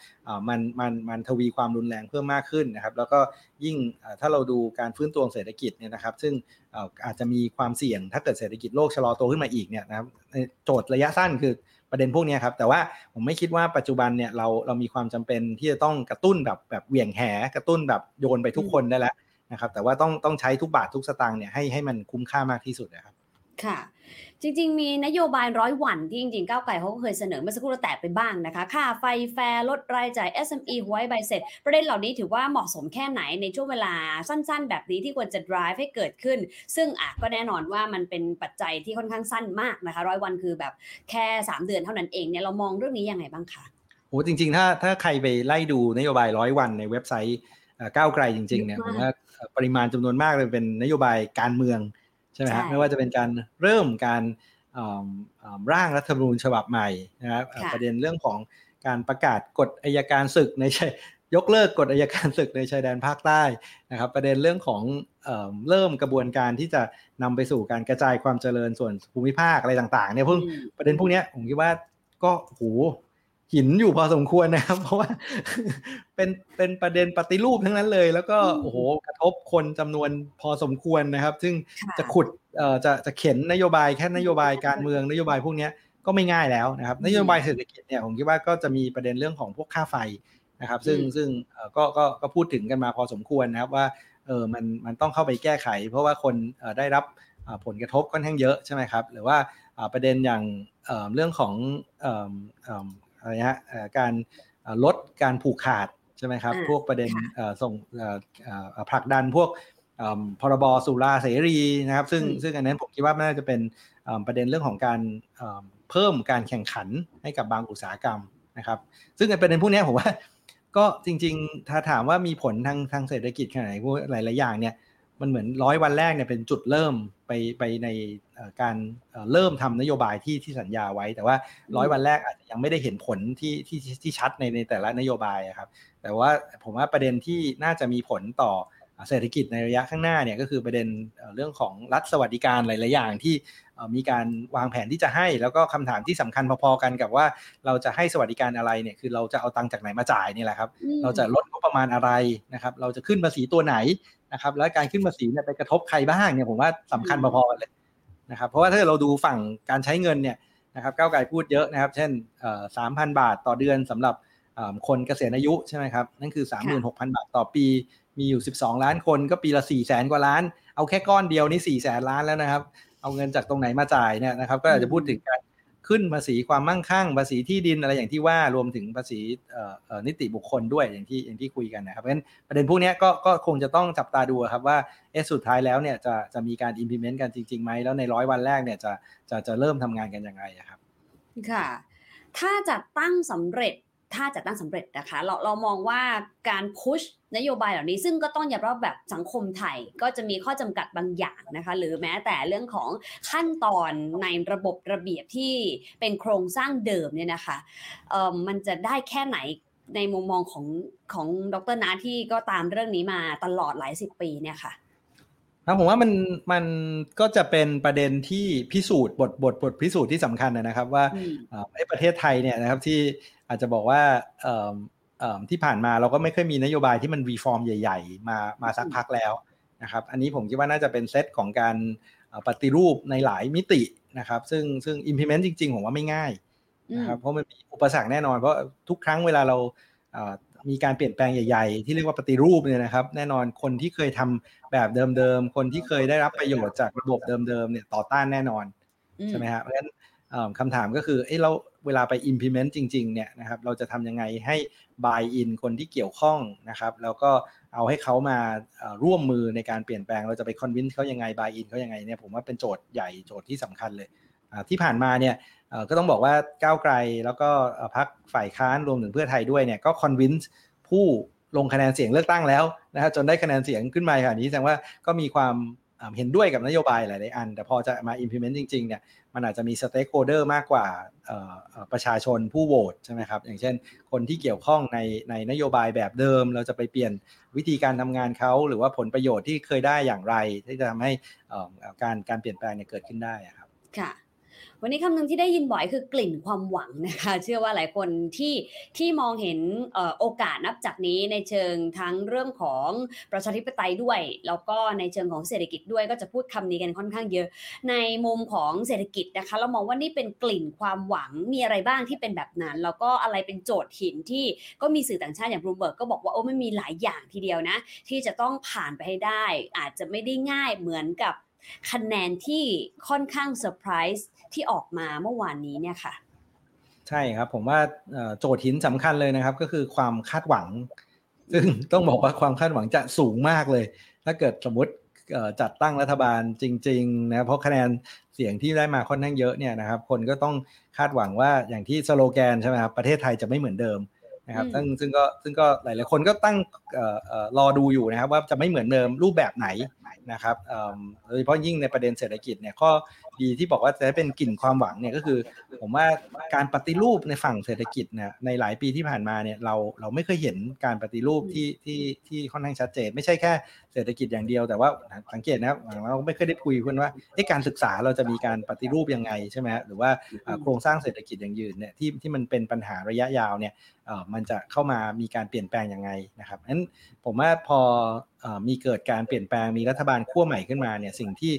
มันมันมันทวีความรุนแรงเพิ่มมากขึ้นนะครับแล้วก็ยิ่งถ้าเราดูการฟื้นตัวเศรษฐกิจเนี่ยนะครับซึ่งอาจจะมีความเสี่ยงถ้าเกิดเศรษฐกิจโลกชะลอตัวขึ้นมาอีกเนี่ยนะครับโจทย์ระยะสั้นคือประเด็นพวกนี้ครับแต่ว่าผมไม่คิดว่าปัจจุบันเนี่ยเราเรามีความจำเป็นที่จะต้องกระตุ้นแบบแบบเหวี่ยงแหกระตุ้นแบบโยนไปทุกคนได้แล้วนะครับแต่ว่าต้องต้องใช้ทุกบาททุกสตางค์เนี่ยให้ให้มันคุ้มค่ามากที่สุดนะครับ ค่ะ จริง ๆ มีนโยบายร้อยวันที่จริงๆก้าวไกลเขาก็เคยเสนอเมื่อสักครู่เราแตะไปบ้างนะคะ ค่าไฟแฟร์ลดรายจ่าย SME หวยใบเสร็จ ประเด็นเหล่านี้ถือว่าเหมาะสมแค่ไหนในช่วงเวลาสั้นๆ แบบนี้ที่ควรจะ drive ให้เกิดขึ้น ซึ่งอะก็แน่นอนว่ามันเป็นปัจจัยที่ค่อนข้างสั้นมากนะคะร้อยวันคือแบบแค่ 3 เดือนเท่านั้นเองเนี่ยเรามองเรื่องนี้ยังไงบ้างคะโอ้จริง ๆ ถ้าถ้าใครไปไล่ดูนโยบายร้อยวันในเว็บไซต์ก้าวไกลจริงๆเนี่ยผมว่าปริมาณจำนวนมากเลยเป็นนโยบายการเมือง ใช่ไหมครับไม่ว่าจะเป็นการเริ่มการร่างรัฐธรรมนูญฉบับใหม่นะครับประเด็นเรื่องของการประกาศกฎอายการศึกในยกเลิกกฎอายการศึกในชายแดนภาคใต้นะครับ ประเด็นเรื่องของเเริ่มกระบวนการที่จะนำไปสู่การกระจายความเจริญส่วนภูมิภาคอะไรต่างๆเนี่ยพวกประเด็นพวกนี้ผมคิดว่าก็โห หินอยู่พอสมควรนะครับ เพราะว่าเป็นเป็นประเด็นปฏิรูปทั้งนั้นเลย แล้วก็โอ้โหกระทบคนจำนวนพอสมควรนะครับ ซึ่งจะขุดเอ่อจะจะเข็นนโยบายแค่นโยบายการเมืองนโยบายพวกนี้ก็ไม่ง่ายแล้วนะครับ นโยบายเศรษฐกิจเนี่ยผมคิดว่าก็จะมีประเด็นเรื่องของพวกค่าไฟนะครับ ซึ่งซึ่งก็ก็ก็พูดถึงกันมาพอสมควรนะครับว่าเออมันมันต้องเข้าไปแก้ไข เพราะว่าคนได้รับผลกระทบค่อนข้างเยอะใช่ไหมครับ หรือว่าประเด็นอย่างเรื่องของ อะไรฮะการลดการผูกขาดใช่ไหมครับ พวกประเด็นส่งผลักดันพวกพรบสุราเสรีนะครับ ซึ่งซึ่งอันนั้นผมคิดว่าน่าจะเป็นประเด็นเรื่องของการเพิ่มการแข่งขันให้กับบางอุตสาหกรรมนะครับ ซึ่งประเด็นพวกนี้ผมว่า ก็จริง ๆ ถ้าถามว่ามีผลทางทางเศรษฐกิจขนาดไหนพวกหลายๆอย่างเนี่ย มันเหมือนร้อยวันแรกเนี่ยเป็นจุดเริ่มไปไปในการเริ่มทำนโยบายที่ที่สัญญาไว้ แต่ว่าร้อยวันแรกอาจจะยังไม่ได้เห็นผลที่ที่ที่ชัดในในแต่ละนโยบายครับ แต่ว่าผมว่าประเด็นที่น่าจะมีผลต่อ เศรษฐกิจในระยะข้างหน้าเนี่ยก็คือประเด็นเรื่องของรัฐสวัสดิการหลาย ๆ อย่างที่มีการวางแผนที่จะให้ แล้วก็คำถามที่สำคัญพอ ๆ กันกับว่าเราจะให้สวัสดิการอะไรเนี่ยคือเราจะเอาตังค์จากไหนมาจ่ายนี่แหละครับ เราจะลดงบประมาณอะไรนะครับเราจะขึ้นภาษีตัวไหนนะครับแล้วการขึ้นภาษีเนี่ยไปกระทบใครบ้างเนี่ยผมว่าสำคัญพอ ๆ กันเลยนะครับเพราะว่าถ้าเราดูฝั่งการใช้เงินเนี่ยนะครับก้าวไกลพูดเยอะนะครับ เช่นสามพันบาทต่อเดือนสำหรับคนเกษียณอายุใช่ไหมครับนั่นคือ 36,000 บาทต่อปี มีอยู่ 12 ล้านคนก็ปีละ4 0 0แสนกว่าล้าน เอาแค่ก้อนเดียวนี่4 0 0แสนล้านแล้วนะครับ เอาเงินจากตรงไหนมาจ่ายเนี่ยนะครับ ก็อาจจะพูดถึงการขึ้นภาษีความมั่งคั่งภาษีที่ดินอะไรอย่างที่ว่ารวมถึงภาษีนิติบุคคลด้วยอย่างที่อย่างที่คุยกันนะครับเพราะฉะนั้นประเด็นพวกนี้ก็ก็คงจะต้องจับตาดูครับว่าเอสุดท้ายแล้วเนี่ยจะจะมีการ implement กันจริงๆไหมแล้วในร้อยวันแรกเนี่ยจะจะจะเริ่มทำงานกันยังไงครับ ค่ะ ถ้าจัดตั้งสำเร็จ ถ้าจัดตั้งสำเร็จนะคะ เราเรามองว่าการพุชนโยบายเหล่านี้ซึ่งก็ต้องยอมรับแบบสังคมไทยก็จะมีข้อจำกัดบางอย่างนะคะ หรือแม้แต่เรื่องของขั้นตอนในระบบระเบียบที่เป็นโครงสร้างเดิมเนี่ยนะคะเออมันจะได้แค่ไหนในมุมมองของของดรนาที่ก็ตามเรื่องนี้มาตลอดหลายสิบปีเนี่ยค่ะ ครับผมว่ามันมันก็จะเป็นประเด็นที่พิสูจน์บทบทบทพิสูจน์ที่สำคัญนะครับ ว่าในประเทศไทยเนี่ยนะครับที่อาจจะบอกว่าที่ผ่านมาเราก็ไม่เคยมีนโยบายที่มันรีฟอร์มใหญ่ ๆ มามาสักพักแล้วนะครับ อันนี้ผมคิดว่าน่าจะเป็นเซตของการปฏิรูปในหลายมิตินะครับ ซึ่งซึ่ง implement จริง ๆ ผมว่าไม่ง่ายนะครับเพราะมันมีอุปสรรคแน่นอน เพราะทุกครั้งเวลาเรา มีการเปลี่ยนแปลงใหญ่ๆ ที่เรียกว่าปฏิรูปเนี่ยนะครับ แน่นอนคนที่เคยทำแบบเดิมๆ คนที่เคยได้รับประโยชน์จากระบบเดิมๆเนี่ยต่อต้านแน่นอนใช่ไหมครับเพราะฉะนั้นคำถามก็คือเอ้เราเวลาไป implement จริงๆเนี่ยนะครับเราจะทำยังไงให้ buy in คนที่เกี่ยวข้องนะครับแล้วก็เอาให้เขามาร่วมมือในการเปลี่ยนแปลง เราจะไป convince เขายังไง buy in เขายังไงเนี่ยผมว่าเป็นโจทย์ใหญ่โจทย์ที่สำคัญเลย ที่ผ่านมาเนี่ยก็ต้องบอกว่าก้าวไกลแล้วก็พักฝ่ายค้านรวมถึงเพื่อไทยด้วยเนี่ยก็ convince ผู้ลงคะแนนเสียงเลือกตั้งแล้วนะครับจนได้คะแนนเสียงขึ้นมาขนาดนี้แสดงว่าก็มีความเห็นด้วยกับนโยบายหลายๆอัน แต่พอจะมา implement จริงๆเนี่ยมันอาจจะมี stakeholder มากกว่าประชาชนผู้โหวตใช่ไหมครับ อย่างเช่น คนที่เกี่ยวข้องในในนโยบายแบบเดิม เราจะไปเปลี่ยนวิธีการทำงานเขาหรือว่าผลประโยชน์ที่เคยได้อย่างไร ที่จะทำให้การการเปลี่ยนแปลงเนี่ยเกิดขึ้นได้ครับค่ะ วันนี้คำหนึ่งที่ได้ยินบ่อยคือกลิ่นความหวังนะคะ เชื่อว่าหลายคนที่ที่มองเห็นโอกาสนับจากนี้ในเชิงทั้งเรื่องของประชาธิปไตยด้วย แล้วก็ในเชิงของเศรษฐกิจด้วยก็จะพูดคำนี้กันค่อนข้างเยอะ ในมุมของเศรษฐกิจนะคะ เรามองว่านี่เป็นกลิ่นความหวังมีอะไรบ้างที่เป็นแบบนั้น แล้วก็อะไรเป็นโจทย์หินที่ก็มีสื่อต่างชาติอย่างบลูเบิร์กก็บอกว่าโอ้ไม่มีหลายอย่างทีเดียวนะ ที่จะต้องผ่านไปให้ได้ อาจจะไม่ได้ง่ายเหมือนกับ คะแนนที่ค่อนข้างเซอร์ไพรส์ที่ออกมาเมื่อวานนี้เนี่ยค่ะ ใช่ครับผมว่าโจทย์หินสำคัญเลยนะครับ ก็คือความคาดหวัง ซึ่งต้องบอกว่าความคาดหวังจะสูงมากเลย ถ้าเกิดสมมติจัดตั้งรัฐบาลจริงๆนะเพราะคะแนนเสียงที่ได้มาค่อนข้างเยอะเนี่ยนะครับ คนก็ต้องคาดหวังว่าอย่างที่สโลแกนใช่ไหมครับประเทศไทยจะไม่เหมือนเดิมนะครับซึ่งซึ่งก็ซึ่งก็หลาย ๆ คนก็ตั้งรอดูอยู่นะครับ ว่าจะไม่เหมือนเดิมรูปแบบไหน นะครับโดยเฉพาะยิ่งในประเด็นเศรษฐกิจเนี่ยข้อดีที่บอกว่าจะเป็นกลิ่นความหวังเนี่ยก็คือ ผมว่าการปฏิรูปในฝั่งเศรษฐกิจเนี่ยในหลายปีที่ผ่านมาเนี่ยเราเราไม่เคยเห็นการปฏิรูปที่ที่ที่ค่อนข้างชัดเจน ไม่ใช่แค่เศรษฐกิจอย่างเดียวแต่ว่าสังเกตนะครับเราไม่เคยได้คุยกันว่าการศึกษาเราจะมีการปฏิรูปยังไงใช่ไหมหรือว่าโครงสร้างเศรษฐกิจอย่างยืนเนี่ยที่ที่มันเป็นปัญหาระยะยาวเนี่ยมันจะเข้ามามีการเปลี่ยนแปลงยังไงนะครับนั้นผมว่าพอ มีเกิดการเปลี่ยนแปลงมีรัฐบาลขั้วใหม่ขึ้นมาเนี่ยสิ่งที่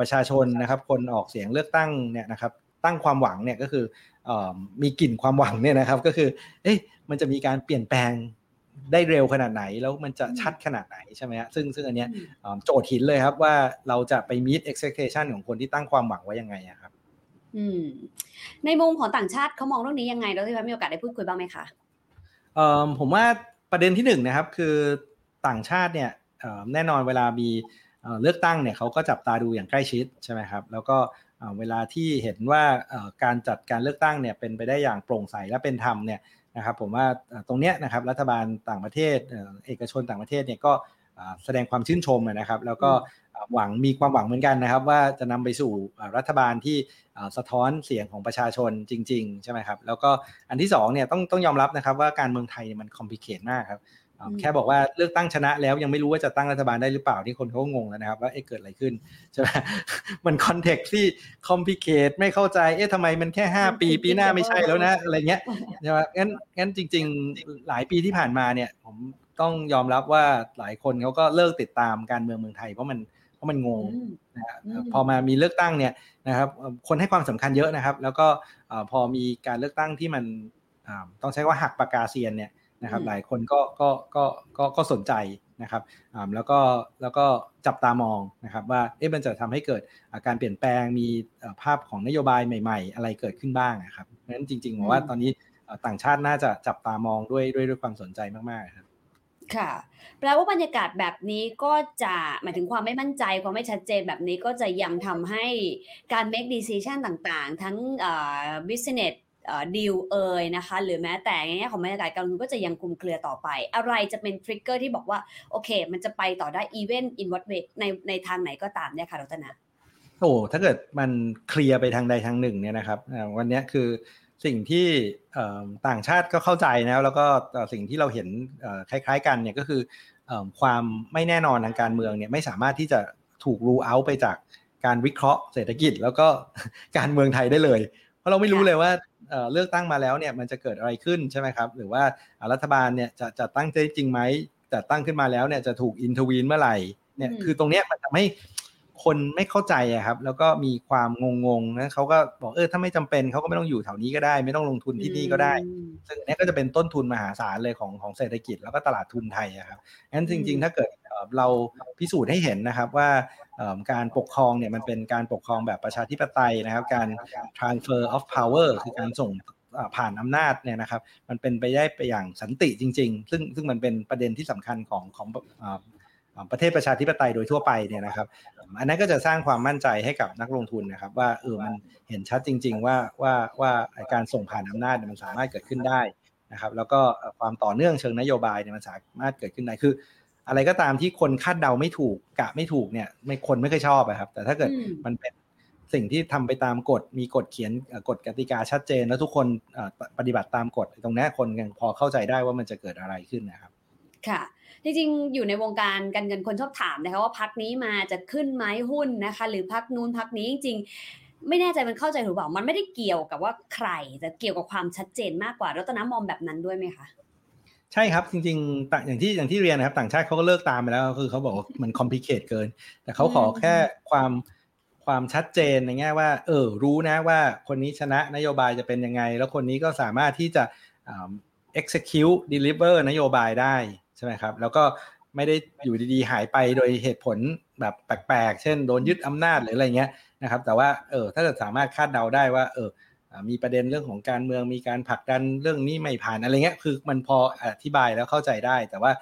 ประชาชนนะครับคนออกเสียงเลือกตั้งเนี่ยนะครับตั้งความหวังเนี่ยก็คือมีกลิ่นความหวังเนี่ยนะครับก็คือเอ๊ะมันจะมีการเปลี่ยนแปลงได้เร็วขนาดไหนแล้วมันจะชัดขนาดไหนใช่ไหมฮะซึ่งซึ่งอันเนี้ยโจทย์หินเลยครับว่าเราจะไป meet expectation ของคนที่ตั้งความหวังไว้ยังไงครับอืมในมุมของต่างชาติเขามองเรื่องนี้ยังไงเราที่พัมีโอกาสได้พูดคุยบ้างไหมคะเอ่อผมว่าประเด็นที่หนึ่งนะครับคือต่างชาติเนี่ย แน่นอนเวลามีเลือกตั้งเนี่ยเขาก็จับตาดูอย่างใกล้ชิดใช่ไหมครับแล้วก็เวลาที่เห็นว่าการจัดการเลือกตั้งเนี่ยเป็นไปได้อย่างโปร่งใสและเป็นธรรมเนี่ยนะครับผมว่าตรงเนี้ยนะครับรัฐบาลต่างประเทศเอกชนต่างประเทศเนี่ยก็แสดงความชื่นชมนะครับแล้วก็หวังมีความหวังเหมือนกันนะครับ ว่าจะนำไปสู่รัฐบาลที่สะท้อนเสียงของประชาชนจริง ๆ ใช่ไหมครับ แล้วก็อันที่2เนี่ยต้องต้องยอมรับนะครับว่าการเมืองไทยมัน complicate มากครับ แค่บอกว่าเลือกตั้งชนะแล้วยังไม่รู้ว่าจะตั้งรัฐบาลได้หรือเปล่าที่คนเขางงแล้วนะครับ ว่าเอ๊ะเกิดอะไรขึ้นใช่ไหมมัน context ที่ complicate ไม่เข้าใจเอ๊ะทำไมมันแค่ 5 ปี ปีหน้าไม่ใช่แล้วนะอะไรเงี้ยใช่ไหมงั้นงั้นจริง ๆ หลายปีที่ผ่านมาเนี่ยผมต้องยอมรับว่าหลายคนเขาก็เลิกติดตามการเมืองเมืองไทยเพราะมันเพราะมันงงนะพอมามีเลือกตั้งเนี่ยนะครับ คนให้ความสำคัญเยอะนะครับ แล้วก็พอมีการเลือกตั้งที่มันต้องใช้ว่าหักปากกาเซียนเนี่ย นะครับหลายคนก็ก็ก็ก็ก็สนใจนะครับแล้วก็แล้วก็จับตามองนะครับว่าเอ๊ะมันจะทำให้เกิดการเปลี่ยนแปลงมีภาพของนโยบายใหม่ ๆ อะไรเกิดขึ้นบ้างนะครับเพราะฉะนั้นจริงๆผมว่าตอนนี้ต่างชาติน่าจะจับตามองด้วยด้วยด้วยความสนใจมากๆครับค่ะแปลว่าบรรยากาศแบบนี้ก็จะหมายถึงความไม่มั่นใจความไม่ชัดเจนแบบนี้ก็จะยังทำให้การ make decision ต่างๆ ทั้ง business ดีลเอยนะคะหรือแม้แต่ในแง่ของบรรยากาศการลงทุนก็จะยังคลุมเครือต่อไป อะไรจะเป็น trigger ที่บอกว่า โอเค มันจะไปต่อได้อีเวนต์อินวัตเวในในทางไหนก็ตามเนี่ยค่ะรัตนาโอ้ถ้าเกิดมันเคลียร์ไปทางใดทางหนึ่งเนี่ยนะครับวันนี้คือสิ่งที่ต่างชาติก็เข้าใจนะแล้วก็สิ่งที่เราเห็นคล้าย ๆ กันเนี่ยก็คือความไม่แน่นอนทางการเมืองเนี่ยไม่สามารถที่จะถูกรูเอาไปจากการวิเคราะห์เศรษฐกิจ แล้วก็การเมืองไทยได้เลย เพราะเราไม่รู้เลยว่า เลือกตั้งมาแล้วเนี่ยมันจะเกิดอะไรขึ้นใช่ไหมครับ หรือว่ารัฐบาลเนี่ยจะจะตั้งใจจริงไหมแต่ตั้งขึ้นมาแล้วเนี่ยจะถูกอินทวีนเมื่อไหร่เนี่ยคือตรงเนี้ยมันทำให้ คนไม่เข้าใจอะครับ แล้วก็มีความงงๆนะเขาก็บอกเออถ้าไม่จำเป็นเขาก็ไม่ต้องอยู่แถวนี้ก็ได้ ไม่ต้องลงทุนที่นี่ก็ได้ ซึ่งนี้ก็จะเป็นต้นทุนมหาศาลเลยของของเศรษฐกิจแล้วก็ตลาดทุนไทยครับงั้นจริง ๆ ถ้าเกิดเราพิสูจน์ให้เห็นนะครับว่าการปกครองเนี่ยมันเป็นการปกครองแบบประชาธิปไตยนะครับ การ transfer of power คือการส่งผ่านอำนาจเนี่ยนะครับ มันเป็นไปได้ไปอย่างสันติจริง ๆ ซึ่งซึ่งมันเป็นประเด็นที่สำคัญของของ ประเทศประชาธิปไตยโดยทั่วไปเนี่ยนะครับ อันนั้นก็จะสร้างความมั่นใจให้กับนักลงทุนนะครับ ว่าเออมันเห็นชัดจริง ๆ ว่าว่าว่าการส่งผ่านอำนาจมันสามารถเกิดขึ้นได้นะครับแล้วก็ความต่อเนื่องเชิงนโยบายเนี่ยมันสามารถเกิดขึ้นได้คือ อะไรก็ตามที่คนคาดเดาไม่ถูกกะไม่ถูกเนี่ยไม่คนไม่เคยชอบครับ แต่ถ้าเกิดมันเป็นสิ่งที่ทำไปตามกฎมีกฎเขียนกฎกติกาชัดเจน แล้วทุกคนปฏิบัติตามกฎตรงนี้คนยังพอเข้าใจได้ว่ามันจะเกิดอะไรขึ้นนะครับ ค่ะ จริงๆ อยู่ในวงการการเงินคนชอบถามนะคะว่าพักนี้มาจะขึ้นไหมหุ้นนะคะ หรือพักนู้นพักนี้จริงๆไม่แน่ใจมันเข้าใจหรือเปล่า มันไม่ได้เกี่ยวกับว่าใครแต่เกี่ยวกับความชัดเจนมากกว่ารัตนมองแบบนั้นด้วยไหมคะใช่ครับจริงๆต่างอย่างที่อย่างที่เรียนนะครับ ต่างชาติเขาก็เลิกตามไปแล้วคือเขาบอกว่ามัน complicate เกิน แต่เขาขอแค่ความความชัดเจนในแง่ว่า เออรู้นะว่าคนนี้ชนะนโยบายจะเป็นยังไง แล้วคนนี้ก็สามารถที่จะ execute deliver นโยบายได้ ใช่ไหมครับ แล้วก็ไม่ได้อยู่ดีๆหายไปโดยเหตุผลแบบแปลกๆ เช่นโดนยึดอำนาจหรืออะไรเงี้ยนะครับ แต่ว่าเออถ้าเกิดสามารถคาดเดาได้ว่า เออมีประเด็นเรื่องของการเมืองมีการผลักดันเรื่องนี้ไม่ผ่านอะไรเงี้ยคือมันพออธิบายแล้วเข้าใจได้ แต่ว่า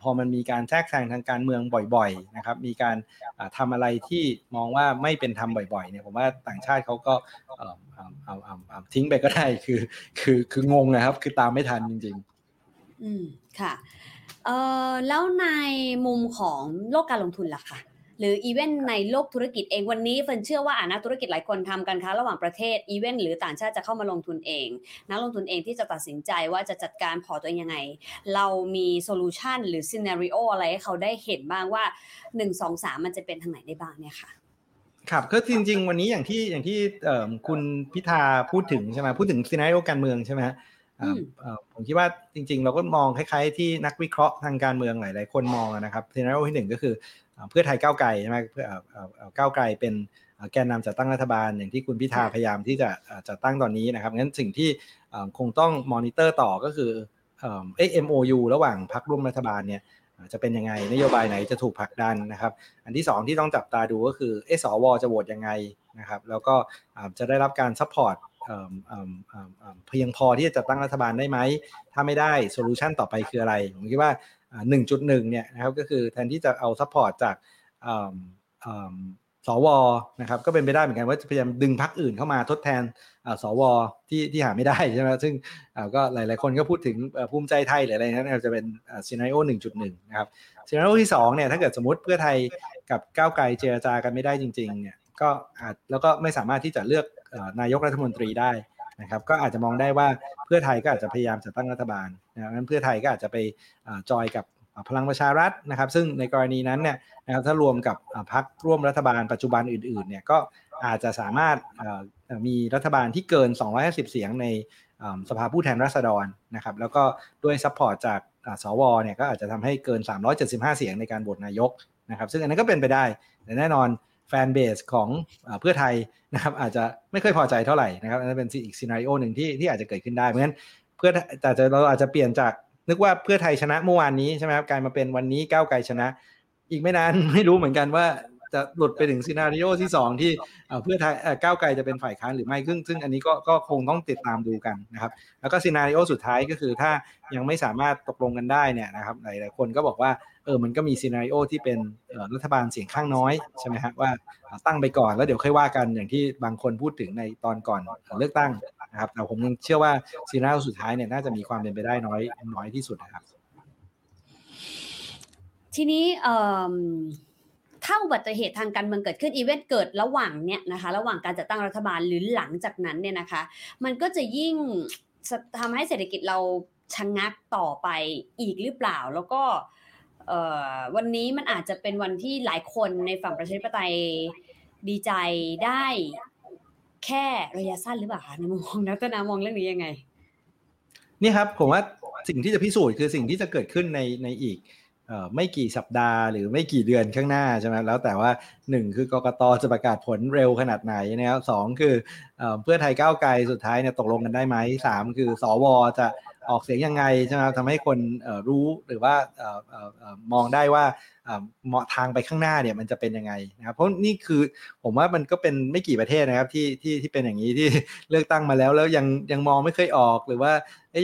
พอมันมีการแทรกแซงทางการเมืองบ่อยๆนะครับมีการทำอะไรที่มองว่าไม่เป็นธรรมบ่อยๆเนี่ยผมว่าต่างชาติเขาก็ทิ้งไปก็ได้คือคือคืองงนะครับ คือตามไม่ทันจริง ๆ อืมค่ะ เอ่อแล้วในมุมของโลกการลงทุนล่ะค่ะหรืออีเวนต์ในโลกธุรกิจเองวันนี้เฟินเชื่อว่าอ่านักธุรกิจหลายคนทำกันค้าระหว่างประเทศอีเวนต์หรือต่างชาติจะเข้ามาลงทุนเอง นักลงทุนเองที่จะตัดสินใจว่าจะจัดการพอร์ตตัวเองยังไง เรามี solution หรือ scenario อะไรให้เขาได้เห็นบ้างว่า 1 2 3 มันจะเป็นทางไหนได้บ้างเนี่ยค่ะครับก็จริง ๆ วันนี้อย่างที่อย่างที่คุณพิธาพูดถึงใช่ไหมพูดถึง scenario การเมืองใช่ไหม ผมคิดว่าจริง ๆ เราก็มองคล้ายๆ ที่นักวิเคราะห์ทางการเมืองหลาย ๆ คนมองนะครับ scenario ที่หนึ่งก็คือเพื่อไทยก้าวไกลใช่ไหมเพื่อก้าวไกลเป็นแกนนำจัดตั้งรัฐบาลอย่างที่คุณพิธาพยายามที่จะจัดตั้งตอนนี้นะครับงั้นสิ่งที่คงต้องมอนิเตอร์ต่อก็คือ MOU ระหว่างพรรคร่วมรัฐบาลเนี่ยจะเป็นยังไงนโยบายไหนจะถูกผลักดันนะครับ อันที่ 2 ที่ต้องจับตาดูก็คือเอสวจะโหวตยังไงนะครับ แล้วก็จะได้รับการ support เพียงพอที่จะจัดตั้งรัฐบาลได้ไหม ถ้าไม่ได้ solution ต่อไปคืออะไร ผมคิดว่า 1.1 เนี่ยนะครับก็คือแทนที่จะเอา support จากสวนะครับก็เป็นไปได้เหมือนกันว่าจะพยายามดึงพรรคอื่นเข้ามาทดแทนสวที่ที่หาไม่ได้ใช่ไหมซึ่งก็หลาย ๆ คนก็พูดถึงภูมิใจไทยหรืออะไรนั้นจะเป็น scenario 1.1นะครับ scenario ที่2เนี่ยถ้าเกิดสมมติเพื่อไทยกับก้าวไกลเจรจากันไม่ได้จริง ๆ เนี่ยก็อาจแล้วก็ไม่สามารถที่จะเลือก นายกรัฐมนตรีได้นะครับก็อาจจะมองได้ว่าเพื่อไทยก็อาจจะพยายามจะตั้งรัฐบาลนะงั้นเพื่อไทยก็อาจจะไปจอยกับพลังประชารัฐนะครับ ซึ่งในกรณีนั้นเนี่ยนะครับถ้ารวมกับพรรคร่วมรัฐบาลปัจจุบันอื่นๆเนี่ยก็อาจจะสามารถมีรัฐบาลที่เกิน 250 เสียงในสภาผู้แทนราษฎรนะครับ แล้วก็ด้วย support จากสวเนี่ยก็อาจจะทำให้เกิน 375 เสียงในการโหวตนายกนะครับ ซึ่งอันนั้นก็เป็นไปได้แต่แน่นอน fan base ของเพื่อไทยนะครับอาจจะไม่ค่อยพอใจเท่าไหร่นะครับนั้นเป็นอีก scenario หนึ่งที่ที่อาจจะเกิดขึ้นได้เพราะฉะนั้นเพื่อแต่เราอาจจะเปลี่ยนจากนึกว่าเพื่อไทยชนะเมื่อวานนี้ใช่ไหมครับกลายมาเป็นวันนี้ก้าวไกลชนะ อีกไม่นานไม่รู้เหมือนกันว่าจะหลุดไปถึง scenario ที่ 2 ที่เพื่อไทยก้าวไกลจะเป็นฝ่ายค้านหรือไม่ซึ่งซึ่งอันนี้ก็ก็คงต้องติดตามดูกันนะครับ แล้วก็ scenario สุดท้ายก็คือถ้ายังไม่สามารถตกลงกันได้เนี่ยนะครับหลายๆคนก็บอกว่า เออมันก็มี scenario ที่เป็นรัฐบาลเสียงข้างน้อยใช่ไหมครับว่าตั้งไปก่อนแล้วเดี๋ยวค่อยว่ากันอย่างที่บางคนพูดถึงในตอนก่อนเลือกตั้งนะครับแต่ผมยังเชื่อว่า scenario สุดท้ายเนี่ยน่าจะมีความเป็นไปได้น้อยน้อยที่สุดนะครับทีนี้ถ้าอุบัติเหตุทางการเมืองเกิดขึ้นอีเวนต์เกิดระหว่างเนี้ยนะคะ ระหว่างการจัดตั้งรัฐบาลหรือหลังจากนั้นเนี่ยนะคะ มันก็จะยิ่งทำให้เศรษฐกิจเราชะงักต่อไปอีกหรือเปล่า แล้วก็ วันนี้มันอาจจะเป็นวันที่หลายคนในฝั่งประชาธิปไตยดีใจได้แค่ระยะสั้นหรือเปล่าคะในมุมของนักตนามองเรื่องนี้ยังไง นี่ครับผมว่าสิ่งที่จะพิสูจน์คือสิ่งที่จะเกิดขึ้นในในอีกไม่กี่สัปดาห์หรือไม่กี่เดือนข้างหน้าใช่ไหมแล้วแต่ว่า 1 คือกกตจะประกาศผลเร็วขนาดไหนนะครับสองคือ เพื่อไทยก้าวไกลสุดท้ายเนี่ยตกลงกันได้ไหมสามคือสวจะออกเสียงยังไงใช่ไหมทำให้คนรู้หรือว่ามองได้ว่าเหมาะทางไปข้างหน้าเนี่ยมันจะเป็นยังไงนะครับเพราะนี่คือผมว่ามันก็เป็นไม่กี่ประเทศนะครับที่ที่ที่เป็นอย่างนี้ที่เลือกตั้งมาแล้วแล้วยังยังมองไม่เคยออกหรือว่า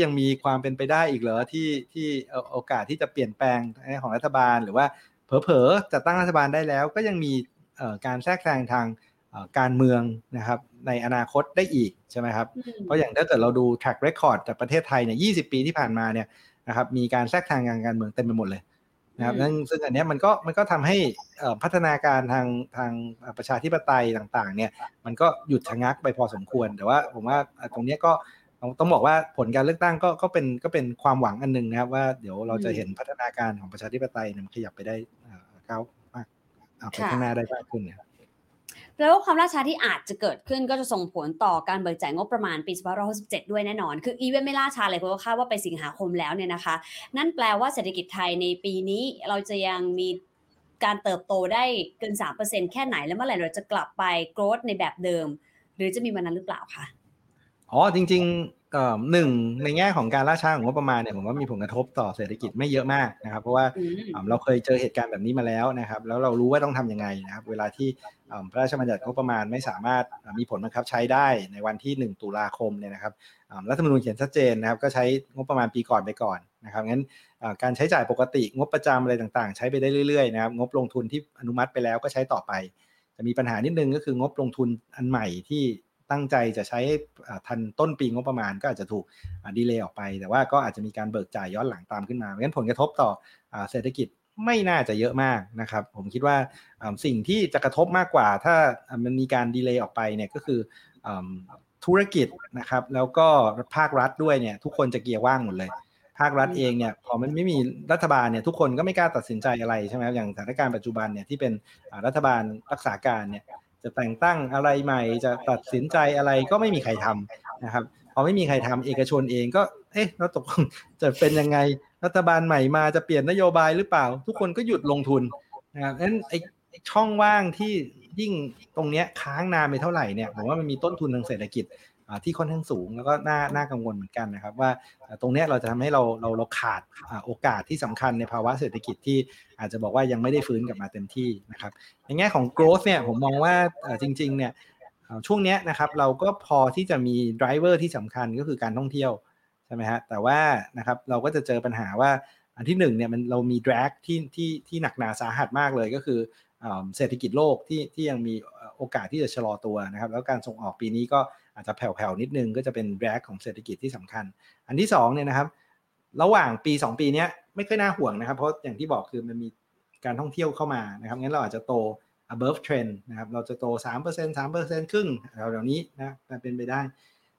ยังมีความเป็นไปได้อีกเหรอที่ที่โอกาสที่จะเปลี่ยนแปลงของรัฐบาลหรือว่าเผลอๆจะตั้งรัฐบาลได้แล้ว ก็ยังมีการแทรกแซงทาง การเมืองนะครับในอนาคตได้อีกใช่ไหมครับ เพราะอย่างถ้าเกิดเราดู track record จากประเทศไทยเนี่ยยีปีที่ผ่านมาเนี่ยนะครับมีการแทรกทางงานการเมืองเต็มไปหมดเลยนะครับนั่นซึ่งอันนี้มันก็มันก็ทำให้พัฒนาการทางทางประชาธิปไตยต่างๆเนี่ยมันก็หยุดชะงักไปพอสมควร แต่ว่าผมว่าตรงนี้ก็ต้องบอกว่าผลการเลือกตั้งก็ก็เป็นก็เป็นความหวังอันหนึ่งนะครับว่าเดี๋ยวเราจะเห็นพัฒนาการของประชาธิปไตยมันขยับไปได้ก้าวมากไปข้างหน้าได้มากขึ้นเนี่ย แล้วความล่าช้าที่อาจจะเกิดขึ้นก็จะส่งผลต่อการเบิกจ่ายงบประมาณปี2567 ด้วยแน่นอน คืออีเวนต์ไม่ล่าช้าเลยเพราะว่าคาดว่าไปสิงหาคมแล้วเนี่ยนะคะ นั่นแปลว่าเศรษฐกิจไทยในปีนี้เราจะยังมีการเติบโตได้เกิน 3%แค่ไหนแล้วเมื่อไหร่เราจะกลับไปโกรธในแบบเดิม หรือจะมีวันนั้นหรือเปล่าคะอ๋อจริง ๆ หนึ่งในแง่ของการล่าช้าของงบประมาณเนี่ยผมว่ามีผลกระทบต่อเศรษฐกิจไม่เยอะมากนะครับ เพราะว่าเราเคยเจอเหตุการณ์แบบนี้มาแล้วนะครับ แล้วเรารู้ว่าต้องทํำยังไงนะครับ เวลาที่พระราชบัญญัติงบประมาณไม่สามารถมีผลบังคับใช้ได้ในวันที่ 1 ตุลาคมเนี่ยนะครับรัฐธรรมนูญเขียนชัดเจนนะครับก็ใช้งบประมาณปีก่อนไปก่อนนะครับงั้นการใช้จ่ายปกติงบประจำอะไรต่างๆ ใช้ไปได้เรื่อยๆนะครับงบลงทุนที่อนุมัติไปแล้วก็ใช้ต่อไป จะมีปัญหานิดนึงก็คืองบลงทุนอันใหม่ที่ ตั้งใจจะใช้ทันต้นปีงบประมาณก็อาจจะถูกดีเลย์ออกไป แต่ว่าก็อาจจะมีการเบิกจ่ายย้อนหลังตามขึ้นมาเพราะฉะนั้นผลกระทบต่อเศรษฐกิจไม่น่าจะเยอะมากนะครับ ผมคิดว่าสิ่งที่จะกระทบมากกว่า ถ้ามันมีการดีเลย์ออกไปเนี่ยก็คือธุรกิจนะครับ แล้วก็ภาครัฐด้วยเนี่ย ทุกคนจะเกียร์ว่างหมดเลย ภาครัฐเองเนี่ยพอมันไม่มีรัฐบาลเนี่ยทุกคนก็ไม่กล้าตัดสินใจอะไรใช่ไหมอย่างสถานการณ์ปัจจุบันเนี่ยที่เป็นรัฐบาลรักษาการเนี่ย จะแต่งตั้งอะไรใหม่ จะตัดสินใจอะไรก็ไม่มีใครทำนะครับพอไม่มีใครทำเอกชนเองก็ เอ๊ะแล้วตกจะเป็นยังไงรัฐบาลใหม่มาจะเปลี่ยนนโยบายหรือเปล่า ทุกคนก็หยุดลงทุนนะครับนั้นไอ้ช่องว่างที่ยิ่งตรงเนี้ยค้างนานไปเท่าไหร่เนี่ยผมว่ามันมีต้นทุนทางเศรษฐกิจ ที่ค่อนข้างสูงแล้วก็น่าน่ากังวลเหมือนกันนะครับ ว่าตรงนี้เราจะทำให้เราเราเราขาดโอกาสที่สำคัญในภาวะเศรษฐกิจที่อาจจะบอกว่ายังไม่ได้ฟื้นกลับมาเต็มที่นะครับในแง่ของ growth เนี่ยผมมองว่าจริงๆเนี่ยช่วงนี้นะครับเราก็พอที่จะมี driver ที่สำคัญก็คือการท่องเที่ยวใช่ไหมฮะแต่ว่านะครับเราก็จะเจอปัญหาว่าอันที่หนึ่งเนี่ยมันเรามี drag ที่ที่ที่หนักหนาสาหัสมากเลยก็คือเศรษฐกิจโลกที่ที่ยังมีโอกาสที่จะชะลอตัวนะครับ แล้วการส่งออกปีนี้ก็ อาจจะแผ่วๆนิดนึงก็จะเป็นแรกของเศรษฐกิจที่สำคัญ อันที่2เนี่ยนะครับ ระหว่างปี 2 ปีนี้ไม่ค่อยน่าห่วงนะครับ เพราะอย่างที่บอกคือมันมีการท่องเที่ยวเข้ามานะครับงั้นเราอาจจะโต above trend นะครับเราจะโต 3% 3%ครึ่งแถวๆนี้นะเป็นไปได้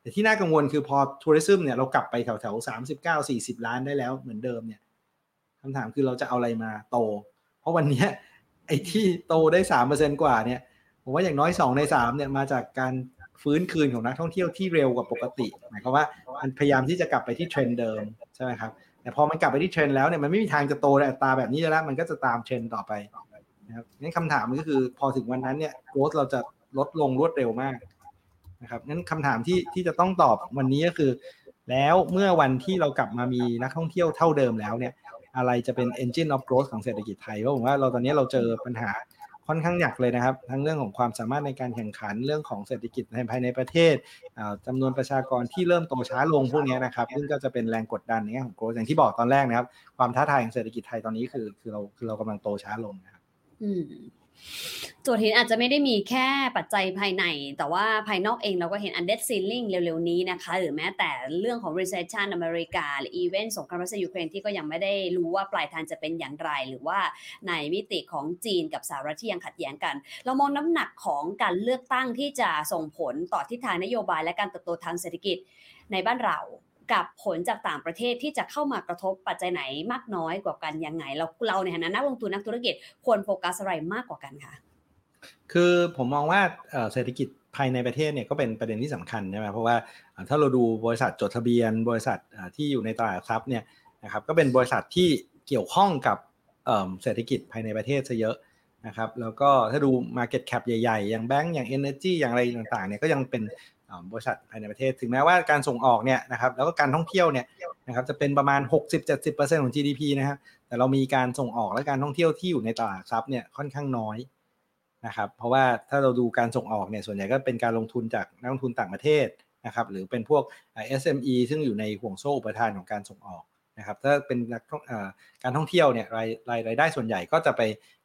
แต่ที่น่ากังวลคือพอ tourism เนี่ยเรากลับไปแถวๆ 39 40 ล้านได้แล้วเหมือนเดิมเนี่ยคำถามคือเราจะเอาอะไรมาโต เพราะวันนี้ไอ้ที่โตได้ 3%กว่าเนี่ยผมว่าอย่างน้อย 2 ใน 3เนี่ยมาจากการ ฟื้นคืนของนักท่องเที่ยวที่เร็วกว่าปกติหมายความว่าพยายามที่จะกลับไปที่เทรนเดิมใช่ไหมครับแต่พอมันกลับไปที่เทรนแล้วเนี่ยมันไม่มีทางจะโตในอัตราแบบนี้แล้วมันก็จะตามเทรนต่อไปนะครับงั้นคำถามก็คือพอถึงวันนั้นเนี่ยโกรธเราจะลดลงรวดเร็วมากนะครับงั้นคำถามที่ที่จะต้องตอบวันนี้ก็คือ แล้วเมื่อวันที่เรากลับมามีนักท่องเที่ยวเท่าเดิมแล้วเนี่ย อะไรจะเป็น engine of growth ของเศรษฐกิจไทยเพราะผมว่าเราตอนนี้เราเจอปัญหา ค่อนข้างหนักเลยนะครับ ทั้งเรื่องของความสามารถในการแข่งขันเรื่องของเศรษฐกิจในภายในประเทศจำนวนประชากรที่เริ่มโตช้าลงพวกนี้นะครับซึ่งก็จะเป็นแรงกดดันในแง่ของโกลด์อย่างที่บอกตอนแรกนะครับ ความท้าทายของเศรษฐกิจไทยตอนนี้คือคือเราคือเรากำลังโตช้าลงนะครับ โจทย์หินอาจจะไม่ได้มีแค่ปัจจัยภายใน แต่ว่าภายนอกเองเราก็เห็นอันเด d ซีลิงเร็วๆนี้นะคะ หรือแม้แต่เรื่องของ recession อเมริกา หรืออีเวนต์สงครามรัสเซียยูเครนที่ก็ยังไม่ได้รู้ว่าปลายทางจะเป็นอย่างไร หรือว่าในมิติของจีนกับสหรัฐที่ยังขัดแย้งกัน เรามองน้ำหนักของการเลือกตั้งที่จะส่งผลต่อทิศทางนโยบายและการเติบโตทางเศรษฐกิจในบ้านเรา กับผลจากต่างประเทศที่จะเข้ามากระทบปัจจัยไหนมากน้อยกว่ากันยังไง เราเราในฐานะนักลงทุนนักธุรกิจควรโฟกัสอะไรมากกว่ากันคะคือผมมองว่าเศรษฐกิจภายในประเทศเนี่ยก็เป็นประเด็นที่สำคัญใช่ไหมเพราะว่าถ้าเราดูบริษัทจดทะเบียน บริษัทที่อยู่ในตลาดทรัพย์เนี่ยนะครับก็เป็นบริษัทที่เกี่ยวข้องกับเศรษฐกิจภายในประเทศซะเยอะนะครับแล้วก็ถ้าดู Market Cap ใหญ่ๆ อย่างแบงก์อย่าง Energy อย่างอะไรต่างๆเนี่ยก็ยังเป็น บริษัทภายในประเทศ ถึงแม้ว่าการส่งออกเนี่ยนะครับแล้วก็การท่องเที่ยวเนี่ยนะครับจะเป็นประมาณ 60-70%ของ GDP นะครับแต่เรามีการส่งออกและการท่องเที่ยวที่อยู่ในตลาดทรัพย์เนี่ยค่อนข้างน้อยนะครับเพราะว่าถ้าเราดูการส่งออกเนี่ยส่วนใหญ่ก็เป็นการลงทุนจากนักลงทุนต่างประเทศนะครับหรือเป็นพวก SME ซึ่งอยู่ในห่วงโซ่อุปทานของการส่งออก นะครับถ้าเป็นนักการท่องเที่ยวเนี่ยรายรายรายได้ส่วนใหญ่ก็จะไป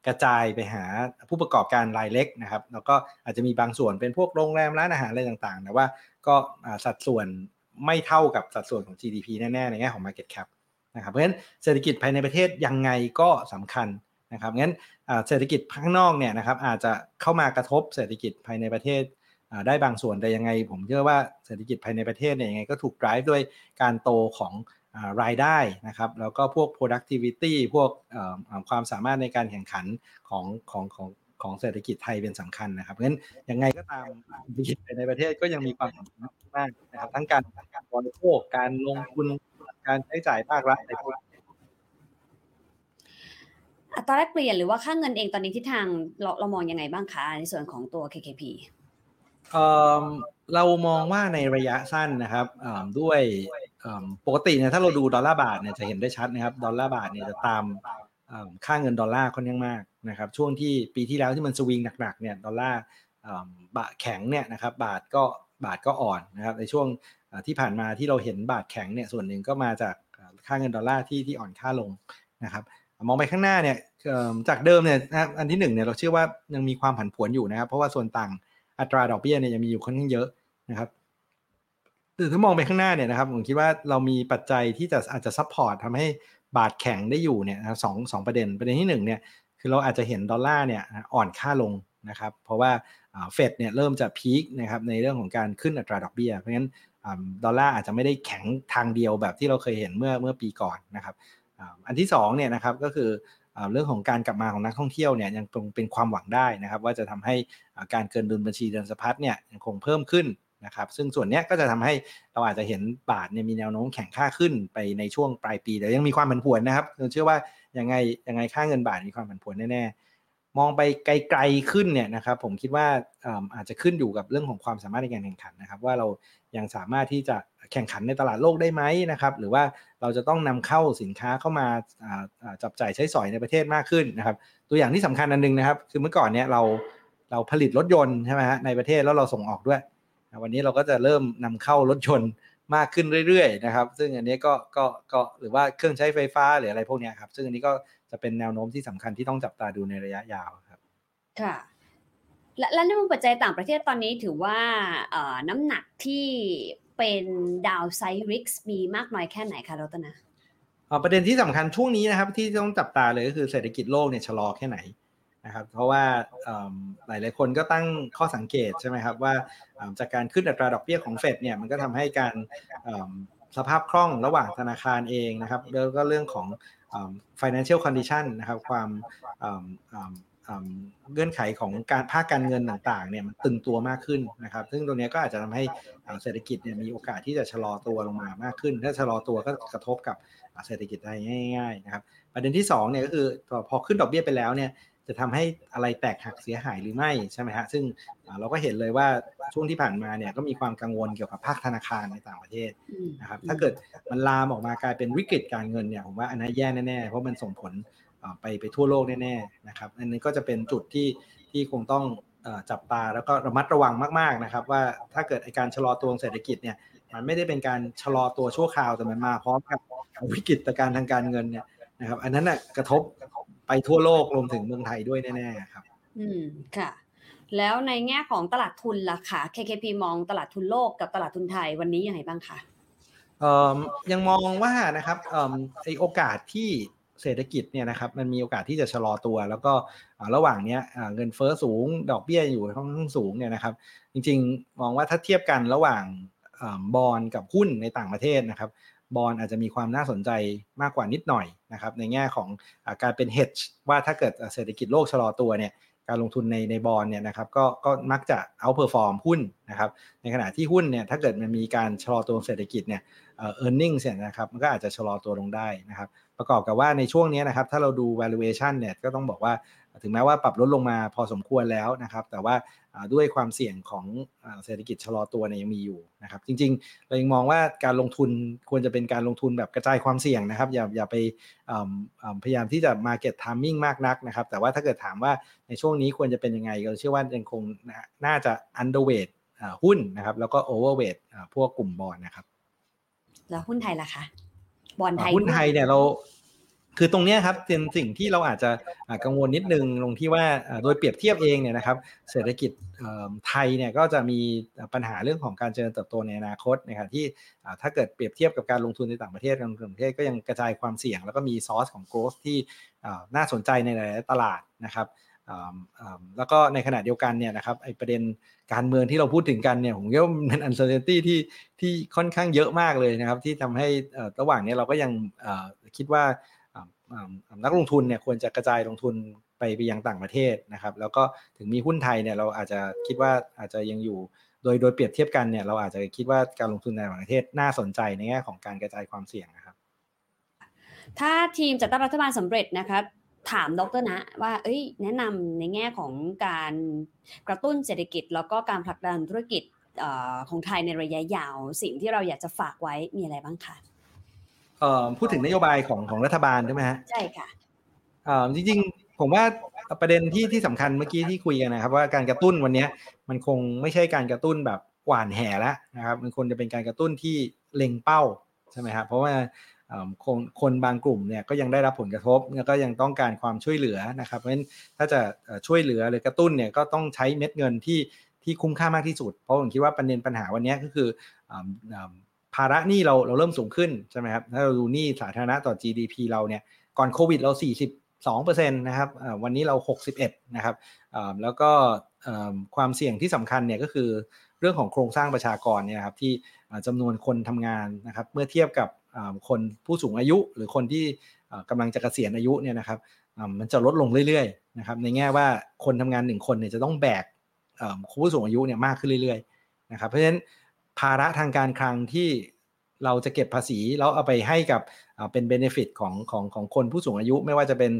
กระจายไปหาผู้ประกอบการรายเล็กนะครับ แล้วก็อาจจะมีบางส่วนเป็นพวกโรงแรมร้านอาหารอะไรต่างๆแต่ว่าก็สัดส่วนไม่เท่ากับสัดส่วนของ GDP แน่ๆในแง่ของ Market Cap นะครับเพราะฉะนั้นเศรษฐกิจภายในประเทศยังไงก็สำคัญนะครับงั้นเศรษฐกิจข้างนอกเนี่ยนะครับอาจจะเข้ามากระทบเศรษฐกิจภายในประเทศได้บางส่วนแต่ยังไง ผมเชื่อว่าเศรษฐกิจภายในประเทศเนี่ยยังไงก็ถูก drive ด้วยการโตของ รายได้นะครับ แล้วก็พวก productivity พวกความสามารถในการแข่งขันของของของขของเศรษฐกิจไทยเป็นสำคัญนะครับเพราะฉะนั้นยังไงก็ตามเศรษฐกิจในประเทศก็ยังมีความสำคัญมากนะครับ ทั้งการการบริโภคการลงทุนการใช้จ่ายภาครัฐในพวกอัตราแลกเปลี่ยนหรือว่าค่าเงินเองตอนนี้ทิศทางเราเรามองยังไงบ้างคะในส่วนของตัว KKP เอ่อเรามองว่าในระยะสั้นนะครับเอ่อด้วยเอ่อ ปกติเนี่ยถ้าเราดูดอลลาร์บาทเนี่ยจะเห็นได้ชัดนะครับดอลลาร์บาทเนี่ยจะตามค่าเงินดอลลาร์ค่อนข้างมากนะครับช่วงที่ปีที่แล้วที่มันสวิงหนักๆเนี่ยดอลลาร์บาทแข็งเนี่ยนะครับบาทก็บาทก็อ่อนนะครับในช่วงที่ผ่านมาที่เราเห็นบาทแข็งเนี่ยส่วนหนึ่งก็มาจากค่าเงินดอลลาร์ที่ที่อ่อนค่าลงนะครับมองไปข้างหน้าเนี่ยจากเดิมเนี่ยนะครับอันที่หนึ่งเนี่ยเราเชื่อว่ายังมีความผันผวนอยู่นะครับ เพราะว่าส่วนต่างอัตราดอกเบี้ยเนี่ยยังมีอยู่ค่อนข้างเยอะนะครับ หรือถ้ามองไปข้างหน้าเนี่ยนะครับผมคิดว่าเรามีปัจจัยที่จะอาจจะ support ทำให้บาทแข็งได้อยู่เนี่ยสองสองประเด็นประเด็นที่หนึ่งเนี่ยคือเราอาจจะเห็นดอลลาร์เนี่ยอ่อนค่าลงนะครับเพราะว่าเฟดเนี่ยเริ่มจะ peak นะครับในเรื่องของการขึ้นอัตราดอกเบี้ย เพราะงั้นดอลลาร์อาจจะไม่ได้แข็งทางเดียวแบบที่เราเคยเห็นเมื่อเมื่อปีก่อนนะครับอันที่สองเนี่ยนะครับก็คือเรื่องของการกลับมาของนักท่องเที่ยวเนี่ยยังคงเป็นความหวังได้นะครับว่าจะทำให้การเกินดุลบัญชีเดินสะพัดเนี่ยยังคงเพิ่มขึ้น นะครับซึ่งส่วนนี้ก็จะทำให้เราอาจจะเห็นบาทเนี่ยมีแนวโน้มแข็งค่าขึ้นไปในช่วงปลายปี แต่ยังมีความผันผวนนะครับเราเชื่อว่ายังไงยังไงค่าเงินบาทมีความผันผวนแน่ๆมองไปไกลๆขึ้นเนี่ยนะครับผมคิดว่าอาจจะขึ้นอยู่กับเรื่องของความสามารถในการแข่งขันนะครับ ว่าเรายังสามารถที่จะแข่งขันในตลาดโลกได้ไหมนะครับ หรือว่าเราจะต้องนำเข้าสินค้าเข้ามาจับจ่ายใช้สอยในประเทศมากขึ้นนะครับ ตัวอย่างที่สำคัญอันหนึงนะครับ คือเมื่อก่อนเนี่ยเราเราผลิตรถยนต์ใช่ไหมฮะในประเทศแล้วเราส่งออกด้วย วันนี้เราก็จะเริ่มนำเข้ารถยนต์มากขึ้นเรื่อยๆนะครับ ซึ่งอันนี้ก็ก็ก็หรือว่าเครื่องใช้ไฟฟ้าหรืออะไรพวกเนี้ยครับ ซึ่งอันนี้ก็จะเป็นแนวโน้มที่สำคัญที่ต้องจับตาดูในระยะยาวครับ ค่ะ และและในมุมปัจจัยต่างประเทศตอนนี้ถือว่าเอ่อน้ำหนักที่เป็นดาวไซริกมีมากน้อยแค่ไหนคะรัตนาเอ่อประเด็นที่สำคัญช่วงนี้นะครับ ที่ต้องจับตาเลยก็คือเศรษฐกิจโลกเนี่ยชะลอแค่ไหน นะครับเพราะว่าเอิ่มหลาย ๆ คนก็ตั้งข้อสังเกตใช่ไหมครับว่าจากการขึ้นอัตราดอกเบี้ยของเฟดเนี่ยมันก็ทำให้การสภาพคล่องระหว่างธนาคารเองนะครับแล้วก็เรื่องของ financial condition นะครับความเงื่อนไขของการภาคการเงินต่างๆเนี่ยมันตึงตัวมากขึ้นนะครับ ซึ่งตรงนี้ก็อาจจะทำให้เศรษฐกิจเนี่ยมีโอกาสที่จะชะลอตัวลงมามากขึ้น ถ้าชะลอตัวก็กระทบกับเศรษฐกิจไทยง่าย ๆ นะครับ ประเด็นที่2เนี่ยก็คือพอขึ้นดอกเบี้ยไปแล้วเนี่ย จะทำให้อะไรแตกหักเสียหายหรือไม่ใช่ไหมฮะซึ่งอ่าเราก็เห็นเลยว่าช่วงที่ผ่านมาเนี่ยก็มีความกังวลเกี่ยวกับภาคธนาคารในต่างประเทศอืมนะครับถ้าเกิดมันลามออกมากลายเป็นวิกฤตการเงินเนี่ยผมว่าอันนั้นแย่แน่ๆเพราะมันส่งผลเอ่อไปไปทั่วโลกแน่ๆนะครับอันนี้ก็จะเป็นจุดที่ที่คงต้องเอ่อจับตาแล้วก็ระมัดระวังมากๆนะครับ ว่าถ้าเกิดไอ้การชะลอตัวของเศรษฐกิจเนี่ยมันไม่ได้เป็นการชะลอตัวชั่วคราวแต่มันมาพร้อมกับวิกฤตการณ์ทางการเงินเนี่ยนะครับอันนั้นน่ะกระทบ ไปทั่วโลกรวมถึงเมืองไทยด้วยแน่ๆครับ อืมค่ะ แล้วในแง่ของตลาดทุนล่ะค่ะ KKP มองตลาดทุนโลกกับตลาดทุนไทยวันนี้ยังไงบ้างคะเอิ่มยังมองว่านะครับเอิ่มไอโอกาสที่เศรษฐกิจเนี่ยนะครับมันมีโอกาสที่จะชะลอตัว แล้วก็อ่าระหว่างเนี้ยอ่าเงินเฟ้อสูงดอกเบี้ยอยู่ค่อนข้างสูงเนี่ยนะครับ จริงๆ มองว่าถ้าเทียบกันระหว่างบอลกับหุ้นในต่างประเทศนะครับ บอลอาจจะมีความน่าสนใจมากกว่านิดหน่อยนะครับในแง่ของอการเป็น hedge ว่าถ้าเกิดเศรษฐกิจโลกชะลอตัวเนี่ยการลงทุนในในบอลเนี่ยนะครับก็ก็มักจะ outperform หุ้นนะครับในขณะที่หุ้นเนี่ยถ้าเกิดมันมีการชะลอตัวเศรษฐกิจเนี่ยเออ earnings เนี่ยนะครับมันก็อาจจะชะลอตัวลงได้นะครับประกอบกับว่าในช่วงนี้นะครับถ้าเราดู valuation เนี่ยก็ต้องบอกว่า ถึงแม้ว่าปรับลดลงมาพอสมควรแล้วนะครับ แต่ว่าอ่าด้วยความเสี่ยงของอ่าเศรษฐกิจชะลอตัวเนี่ยยังมีอยู่นะครับ จริงๆ เรายังมองว่าการลงทุนควรจะเป็นการลงทุนแบบกระจายความเสี่ยงนะครับ อย่าอย่าไปอ่าอ่าพยายามที่จะ market timing มากนักนะครับ แต่ว่าถ้าเกิดถามว่าในช่วงนี้ควรจะเป็นยังไงก็เชื่อว่ายังคงน่าน่าจะ underweight อ่าหุ้นนะครับ แล้วก็ overweight อ่าพวกกลุ่มบอลนะครับ แล้วหุ้นไทยล่ะคะบอลไทยหุ้นไทยเนี่ยเรา คือตรงนี้ครับเป็นสิ่งที่เราอาจจะกังวลนิดนึงตรงที่ว่าโดยเปรียบเทียบเองเนี่ยนะครับเศรษฐกิจไทยเนี่ยก็จะมีปัญหาเรื่องของการเจริญเติบโตในอนาคตนะครับที่ถ้าเกิดเปรียบเทียบกับการลงทุนในต่างประเทศการลงทุนประเทศก็ยังกระจายความเสี่ยง แล้วก็มีซอสของ growth ที่น่าสนใจในหลายๆตลาดนะครับแล้วก็ในขณะเดียวกันเนี่ยนะครับไอประเด็นการเมืองที่เราพูดถึงกันเนี่ยผมว่ามันเป็น uncertainty ที่ที่ค่อนข้างเยอะมากเลยนะครับ ที่ทำให้ระหว่างนี้เราก็ยังคิดว่า นักลงทุนเนี่ยควรจะกระจายลงทุนไปไปยังต่างประเทศนะครับ แล้วก็ถึงมีหุ้นไทยเนี่ยเราอาจจะคิดว่าอาจจะยังอยู่โดยโดยเปรียบเทียบกันเนี่ยเราอาจจะคิดว่าการลงทุนในต่างประเทศน่าสนใจในแง่ของการกระจายความเสี่ยงนะครับ ถ้าทีมจัดตั้งรัฐบาลสำเร็จนะคะถามดรนะว่าเอ้ย แนะนำในแง่ของการกระตุ้นเศรษฐกิจ แล้วก็การผลักดันธุรกิจของไทยในระยะยาว สิ่งที่เราอยากจะฝากไว้มีอะไรบ้างคะ พูดถึงนโยบายของของรัฐบาลใช่ไหมฮะใช่ค่ะจริงๆ ผมว่าประเด็นที่ที่สำคัญเมื่อกี้ที่คุยกันนะครับ ว่าการกระตุ้นวันนี้มันคงไม่ใช่การกระตุ้นแบบหวานแห่แล้วนะครับมันควรจะเป็นการกระตุ้นที่เล็งเป้าใช่ไหมครับเพราะว่าคนคนบางกลุ่มเนี่ยก็ยังได้รับผลกระทบแล้วก็ยังต้องการความช่วยเหลือนะครับเพราะฉะนั้นถ้าจะช่วยเหลือหรือกระตุ้นเนี่ยก็ต้องใช้เม็ดเงินที่ที่คุ้มค่ามากที่สุด เพราะผมคิดว่าประเด็นปัญหาวันนี้ก็คือ ภาระหนี้เราเราเริ่มสูงขึ้นใช่ไหมครับถ้าเราดูหนี้สาธารณะต่อ GDP เราเนี่ยก่อนโควิดเรา 42%นะครับวันนี้เรา 61นะครับแล้วก็ความเสี่ยงที่สำคัญเนี่ยก็คือเรื่องของโครงสร้างประชากรเนี่ยครับที่จำนวนคนทำงานนะครับเมื่อเทียบกับคนผู้สูงอายุหรือคนที่กำลังจะเกษียณอายุเนี่ยนะครับมันจะลดลงเรื่อยๆนะครับในแง่ว่าคนทำงานหนึ่งคนเนี่ยจะต้องแบกผู้สูงอายุเนี่ยมากขึ้นเรื่อยๆนะครับเพราะฉะนั้น ภาระทางการคลังที่เราจะเก็บภาษีแล้วเอาไปให้กับเป็นเบนฟิตของของของคนผู้สูงอายุ ไม่ว่าจะเป็น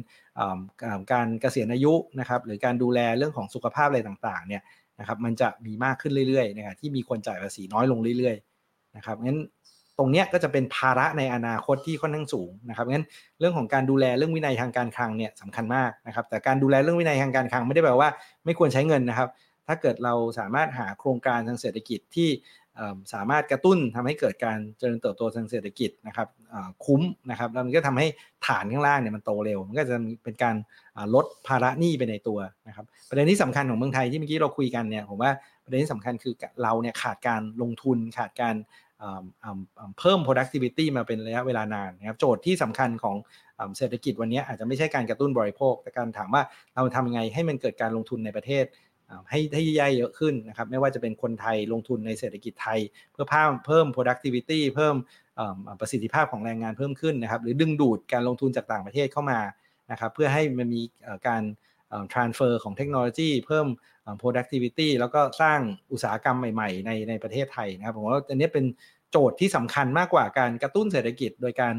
การเกษียณอายุนะครับหรือการดูแลเรื่องของสุขภาพอะไรต่างๆเนี่ยนะครับมันจะมีมากขึ้นเรื่อยๆนะครับที่มีคนจ่ายภาษีน้อยลงเรื่อยๆนะครับงั้นตรงนี้ก็จะเป็นภาระในอนาคตที่ค่อนข้างสูงนะครับงั้นเรื่องของการดูแลเรื่องวินัยทางการคลังเนี่ยสำคัญมากนะครับแต่การดูแลเรื่องวินัยทางการคลังไม่ได้แปลว่า ไม่ควรใช้เงินนะครับ ถ้าเกิดเราสามารถหาโครงการทางเศรษฐกิจที่ สามารถกระตุ้นทำให้เกิดการเจริญเติบโตทางเศรษฐกิจนะครับคุ้มนะครับแล้วมันก็ทำให้ฐานข้างล่างเนี่ยมันโตเร็ว มันก็จะเป็นการลดภาระหนี้ไปในตัวนะครับประเด็นที่สำคัญของเมืองไทยที่เมื่อกี้เราคุยกันเนี่ยผมว่าประเด็นที่สำคัญคือเราเนี่ยขาดการลงทุนขาดการเพิ่ม productivity มาเป็นระยะเวลานานนะครับโจทย์ที่สำคัญของเศรษฐกิจวันนี้อาจจะไม่ใช่การกระตุ้นบริโภค แต่การถามว่าเราทำยังไงให้มันเกิดการลงทุนในประเทศ ให้ให้ใหญ่เยอะขึ้นนะครับไม่ว่าจะเป็นคนไทยลงทุนในเศรษฐกิจไทย เพื่อเพิ่มเพิ่ม productivity เพิ่มประสิทธิภาพของแรงงานเพิ่มขึ้นนะครับ หรือดึงดูดการลงทุนจากต่างประเทศเข้ามานะครับ เพื่อให้มันมีการ transfer ของเทคโนโลยีเพิ่ม productivity แล้วก็สร้างอุตสาหกรรมใหม่ๆ ในในประเทศไทยนะครับผมว่าอันนี้เป็นโจทย์ที่สำคัญมากกว่าการกระตุ้นเศรษฐกิจ โดยการ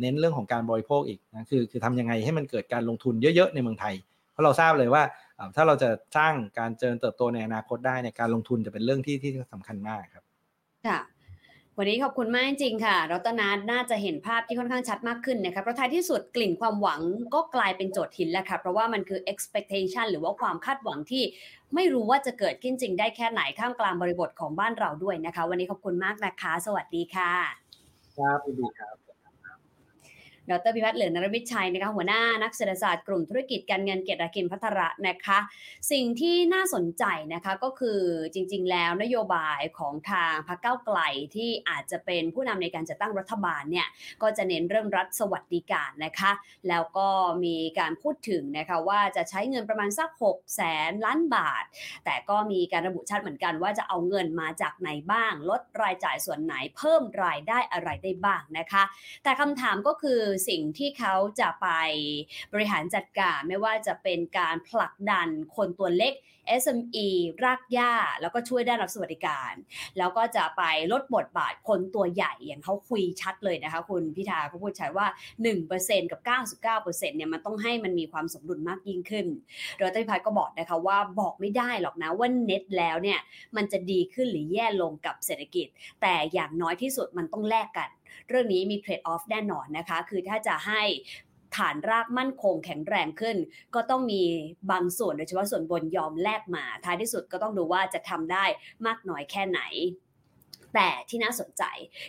เน้นเรื่องของการบริโภคอีกนะคือคือทำยังไงให้มันเกิดการลงทุนเยอะๆในเมืองไทย เพราะเราทราบเลยว่าถ้าเราจะสร้างการเจริญเติบโตในอนาคตได้เนี่ยการลงทุนจะเป็นเรื่องที่ที่สำคัญมากครับค่ะวันนี้ขอบคุณมากจริงค่ะรัตนาน่าจะเห็นภาพที่ค่อนข้างชัดมากขึ้นนะคะเพราะท้ายที่สุดกลิ่นความหวังก็กลายเป็นโจทย์หินแล้วค่ะ เพราะว่ามันคือ expectation หรือว่าความคาดหวังที่ไม่รู้ว่าจะเกิดขึ้นจริงได้แค่ไหนข้ามกลางบริบทของบ้านเราด้วยนะคะ วันนี้ขอบคุณมากนะคะ สวัสดีค่ะ ครับดีครับ ดรพิพัฒน์เหลือนรมิตชัยนะคะหัวหน้านักเศรษฐศาสตร์กลุ่มธุรกิจการเงินเกียรติกินพัทระนะคะ สิ่งที่น่าสนใจนะคะก็คือจริง ๆ แล้วนโยบายของทางพรรคเก้าไกลที่อาจจะเป็นผู้นำในการจัดตั้งรัฐบาลเนี่ยก็จะเน้นเรื่องรัฐสวัสดิการนะคะ แล้วก็มีการพูดถึงนะคะว่าจะใช้เงินประมาณสัก6แสนล้านบาท แต่ก็มีการระบุชัดเหมือนกันว่าจะเอาเงินมาจากไหนบ้าง ลดรายจ่ายส่วนไหนเพิ่มรายได้อะไรได้บ้างนะคะ แต่คำถามก็คือสิ่งที่เขาจะไปบริหารจัดการไม่ว่าจะเป็นการผลักดันคนตัวเล็ก SME รากหญ้า แล้วก็ช่วยด้านรับสวัสดิการ แล้วก็จะไปลดบทบาทคนตัวใหญ่อย่างเขาคุยชัดเลยนะคะคุณพิธาเขาพูดใช้ว่า 1%กับ 99%เนี่ยมันต้องให้มันมีความสมดุลมากยิ่งขึ้น โดยต้พัฒก็บอกนะคะว่าบอกไม่ได้หรอกนะว่าเน็ตแล้วเนี่ยมันจะดีขึ้นหรือแย่ลงกับเศรษฐกิจ แต่อย่างน้อยที่สุดมันต้องแลกกัน เรื่องนี้มีเทรดออฟแน่นอนนะคะ คือถ้าจะให้ฐานรากมั่นคงแข็งแรงขึ้น ก็ต้องมีบางส่วนโดยเฉพาะส่วนบนยอมแลกมา ท้ายที่สุดก็ต้องดูว่าจะทำได้มากน้อยแค่ไหนแต่ที่น่าสนใจ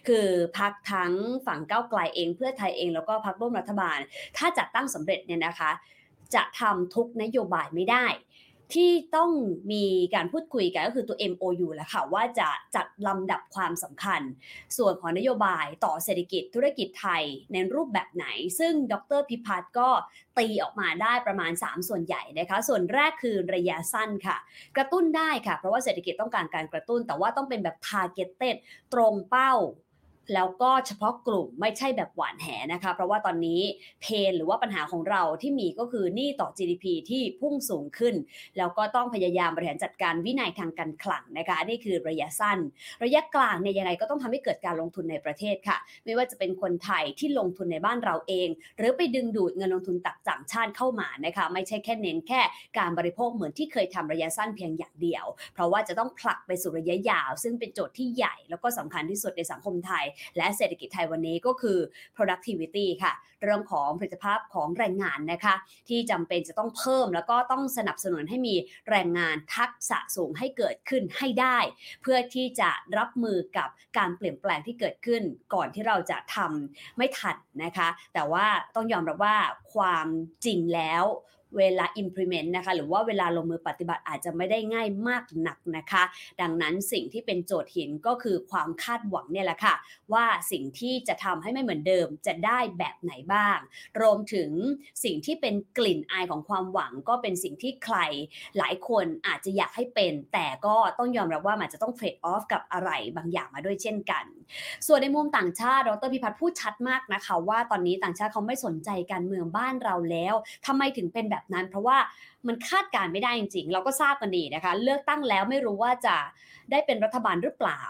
คือพักทั้งฝั่งก้าวไกลเองเพื่อไทยเองแล้วก็พักร่วมรัฐบาล ถ้าจัดตั้งสำเร็จเนี่ยนะคะ จะทำทุกนโยบายไม่ได้ ที่ต้องมีการพูดคุยกันก็คือตัว MOU แหละค่ะว่าจะจัดลำดับความสำคัญ ส่วนของนโยบายต่อเศรษฐกิจธุรกิจไทยในรูปแบบไหน ซึ่งดรพิพัฒน์ก็ตีออกมาได้ประมาณ 3 ส่วนใหญ่นะคะ ส่วนแรกคือระยะสั้นค่ะ กระตุ้นได้ค่ะ เพราะว่าเศรษฐกิจต้องการการกระตุ้น แต่ว่าต้องเป็นแบบ targeted ตรงเป้า แล้วก็เฉพาะกลุ่มไม่ใช่แบบหวานแหนะคะ เพราะว่าตอนนี้เพนหรือว่าปัญหาของเราที่มีก็คือหนี้ต่อ GDP ที่พุ่งสูงขึ้น แล้วก็ต้องพยายามบริหารจัดการวินัยทางการคลังนะคะนี่คือระยะสั้น ระยะกลางเนี่ยยังไงก็ต้องทำให้เกิดการลงทุนในประเทศค่ะ ไม่ว่าจะเป็นคนไทยที่ลงทุนในบ้านเราเอง หรือไปดึงดูดเงินลงทุนตักต่างชาติเข้ามานะคะไม่ใช่แค่เน้นแค่การบริโภคเหมือนที่เคยทำระยะสั้นเพียงอย่างเดียว เพราะว่าจะต้องผลักไปสู่ระยะยาว ซึ่งเป็นโจทย์ที่ใหญ่ แล้วก็สำคัญที่สุดในสังคมไทยและเศรษฐกิจไทยวันนี้ก็คือ productivity ค่ะ เรื่องของผลิตภาพของแรงงานนะคะ ที่จำเป็นจะต้องเพิ่มแล้วก็ต้องสนับสนุนให้มีแรงงานทักษะสูงให้เกิดขึ้นให้ได้ เพื่อที่จะรับมือกับการเปลี่ยนแปลงที่เกิดขึ้น ก่อนที่เราจะทำไม่ทันนะคะ แต่ว่าต้องยอมรับว่าความจริงแล้ว เวลา implement นะคะหรือว่าเวลาลงมือปฏิบัติอาจจะไม่ได้ง่ายมากหนักนะคะ ดังนั้นสิ่งที่เป็นโจทย์หินก็คือความคาดหวังเนี่ยแหละค่ะ ว่าสิ่งที่จะทำให้ไม่เหมือนเดิมจะได้แบบไหนบ้าง รวมถึงสิ่งที่เป็นกลิ่นอายของความหวังก็เป็นสิ่งที่ใครหลายคนอาจจะอยากให้เป็น แต่ก็ต้องยอมรับว่ามันจะต้องเทรดออฟกับอะไรบางอย่างมาด้วยเช่นกัน ส่วนในมุมต่างชาติดรพิพัฒน์พูดชัดมากนะคะ ว่าตอนนี้ต่างชาติเขาไม่สนใจการเมืองบ้านเราแล้วทำไมถึงเป็นแบบนั้น เพราะว่ามันคาดการไม่ได้จริงๆ เราก็ทราบกันดีนะคะ เลือกตั้งแล้วไม่รู้ว่าจะได้เป็นรัฐบาลหรือเปล่า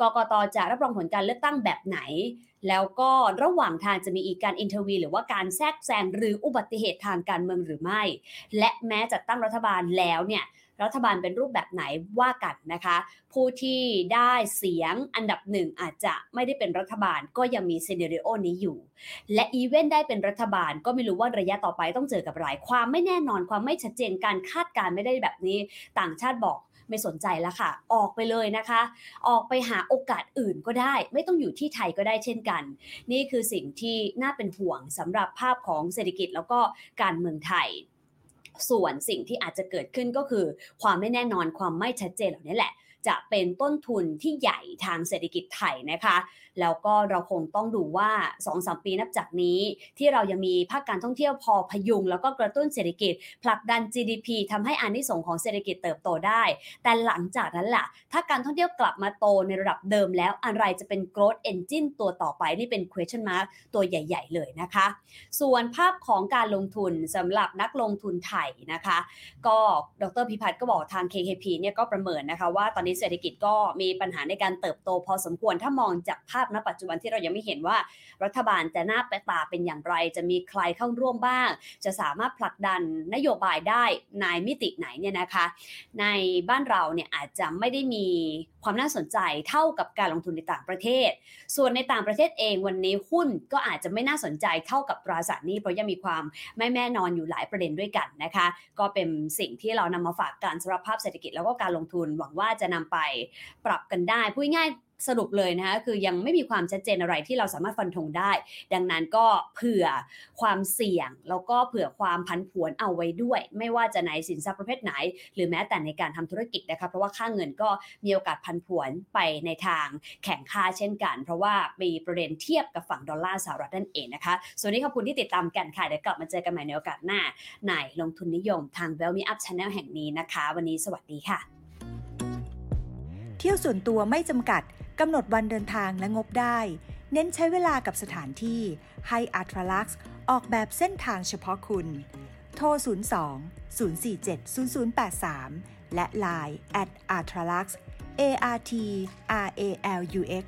กกตจะรับรองผลการเลือกตั้งแบบไหน แล้วก็ระหว่างทางจะมีอีกการ intervene หรือว่าการแทรกแซงหรืออุบัติเหตุทางการเมืองหรือไม่ และแม้จัดตั้งรัฐบาลแล้วเนี่ย รัฐบาลเป็นรูปแบบไหนว่ากันนะคะ ผู้ที่ได้เสียงอันดับหนึ่งอาจจะไม่ได้เป็นรัฐบาลก็ยังมี scenario นี้อยู่ และ even ได้เป็นรัฐบาลก็ไม่รู้ว่าระยะต่อไปต้องเจอกับอะไรความไม่แน่นอนความไม่ชัดเจนการคาดการไม่ได้แบบนี้ ต่างชาติบอกไม่สนใจแล้วค่ะ ออกไปเลยนะคะ ออกไปหาโอกาสอื่นก็ได้ ไม่ต้องอยู่ที่ไทยก็ได้เช่นกัน นี่คือสิ่งที่น่าเป็นห่วงสำหรับภาพของเศรษฐกิจแล้วก็การเมืองไทย ส่วนสิ่งที่อาจจะเกิดขึ้นก็คือ ความไม่แน่นอนความไม่ชัดเจนเหล่านี้แหละ จะเป็นต้นทุนที่ใหญ่ทางเศรษฐกิจไทยนะคะแล้วก็เราคงต้องดูว่า2-3ปีนับจากนี้ ที่เรายังมีภาคการท่องเที่ยวพอพยุง แล้วก็กระตุ้นเศรษฐกิจ ผลักดัน GDP ทำให้อานิสงส์ของเศรษฐกิจเติบโตได้ แต่หลังจากนั้นล่ะ ถ้าการท่องเที่ยวกลับมาโตในระดับเดิมแล้วอะไรจะเป็น growth engine ตัวต่อไปนี่เป็น question mark ตัวใหญ่ ๆ เลยนะคะ ส่วนภาพของการลงทุนสำหรับนักลงทุนไทยนะคะ ก็ดรพิพัฒน์ก็บอกทาง KKP เนี่ยก็ประเมินนะคะว่าตอนนี้เศรษฐกิจก็มีปัญหาในการเติบโตพอสมควรถ้ามองจากภาพณปัจจุบันที่เรายังไม่เห็นว่า รัฐบาลจะหน้าไปตาเป็นอย่างไร จะมีใครเข้าร่วมบ้าง จะสามารถผลักดันนโยบายได้ในมิติไหนเนี่ยนะคะ ในบ้านเราเนี่ยอาจจะไม่ได้มีความน่าสนใจเท่ากับการลงทุนในต่างประเทศ ส่วนในต่างประเทศเองวันนี้หุ้นก็อาจจะไม่น่าสนใจเท่ากับตราสารนี้เพราะยังมีความไม่แน่นอนอยู่หลายประเด็นด้วยกันนะคะ ก็เป็นสิ่งที่เรานำมาฝากการสำหรับภาพเศรษฐกิจแล้วก็การลงทุนหวังว่าจะนำไปปรับกันได้พูดง่าย สรุปเลยนะคะคือยังไม่มีความชัดเจนอะไรที่เราสามารถฟันธงได้ ดังนั้นก็เผื่อความเสี่ยง แล้วก็เผื่อความพันผวนเอาไว้ด้วย ไม่ว่าจะในสินทรัพย์ประเภทไหน หรือแม้แต่ในการทำธุรกิจนะคะเพราะว่าค่าเงินก็มีโอกาสพันผวนไปในทางแข่งค่าเช่นกัน เพราะว่ามีประเด็นเทียบกับฝั่งดอลลาร์สหรัฐนั่นเองนะคะส่วนนี้ขอบคุณที่ติดตามกันค่ะเดี๋ยวกลับมาเจอกันใหม่ในโอกาสหน้าในลงทุนนิยมทาง w e l l Me Up Channel แห่งนี้นะคะ วันนี้สวัสดีค่ะ เที่ยวส่วนตัวไม่จำกัดกำหนดวันเดินทางและงบได้ เน้นใช้เวลากับสถานที่ให้อัตรลักษ์ออกแบบเส้นทางเฉพาะคุณ โทร 02 047 0083 และ Line at a r t r a l u x A R T R A L U X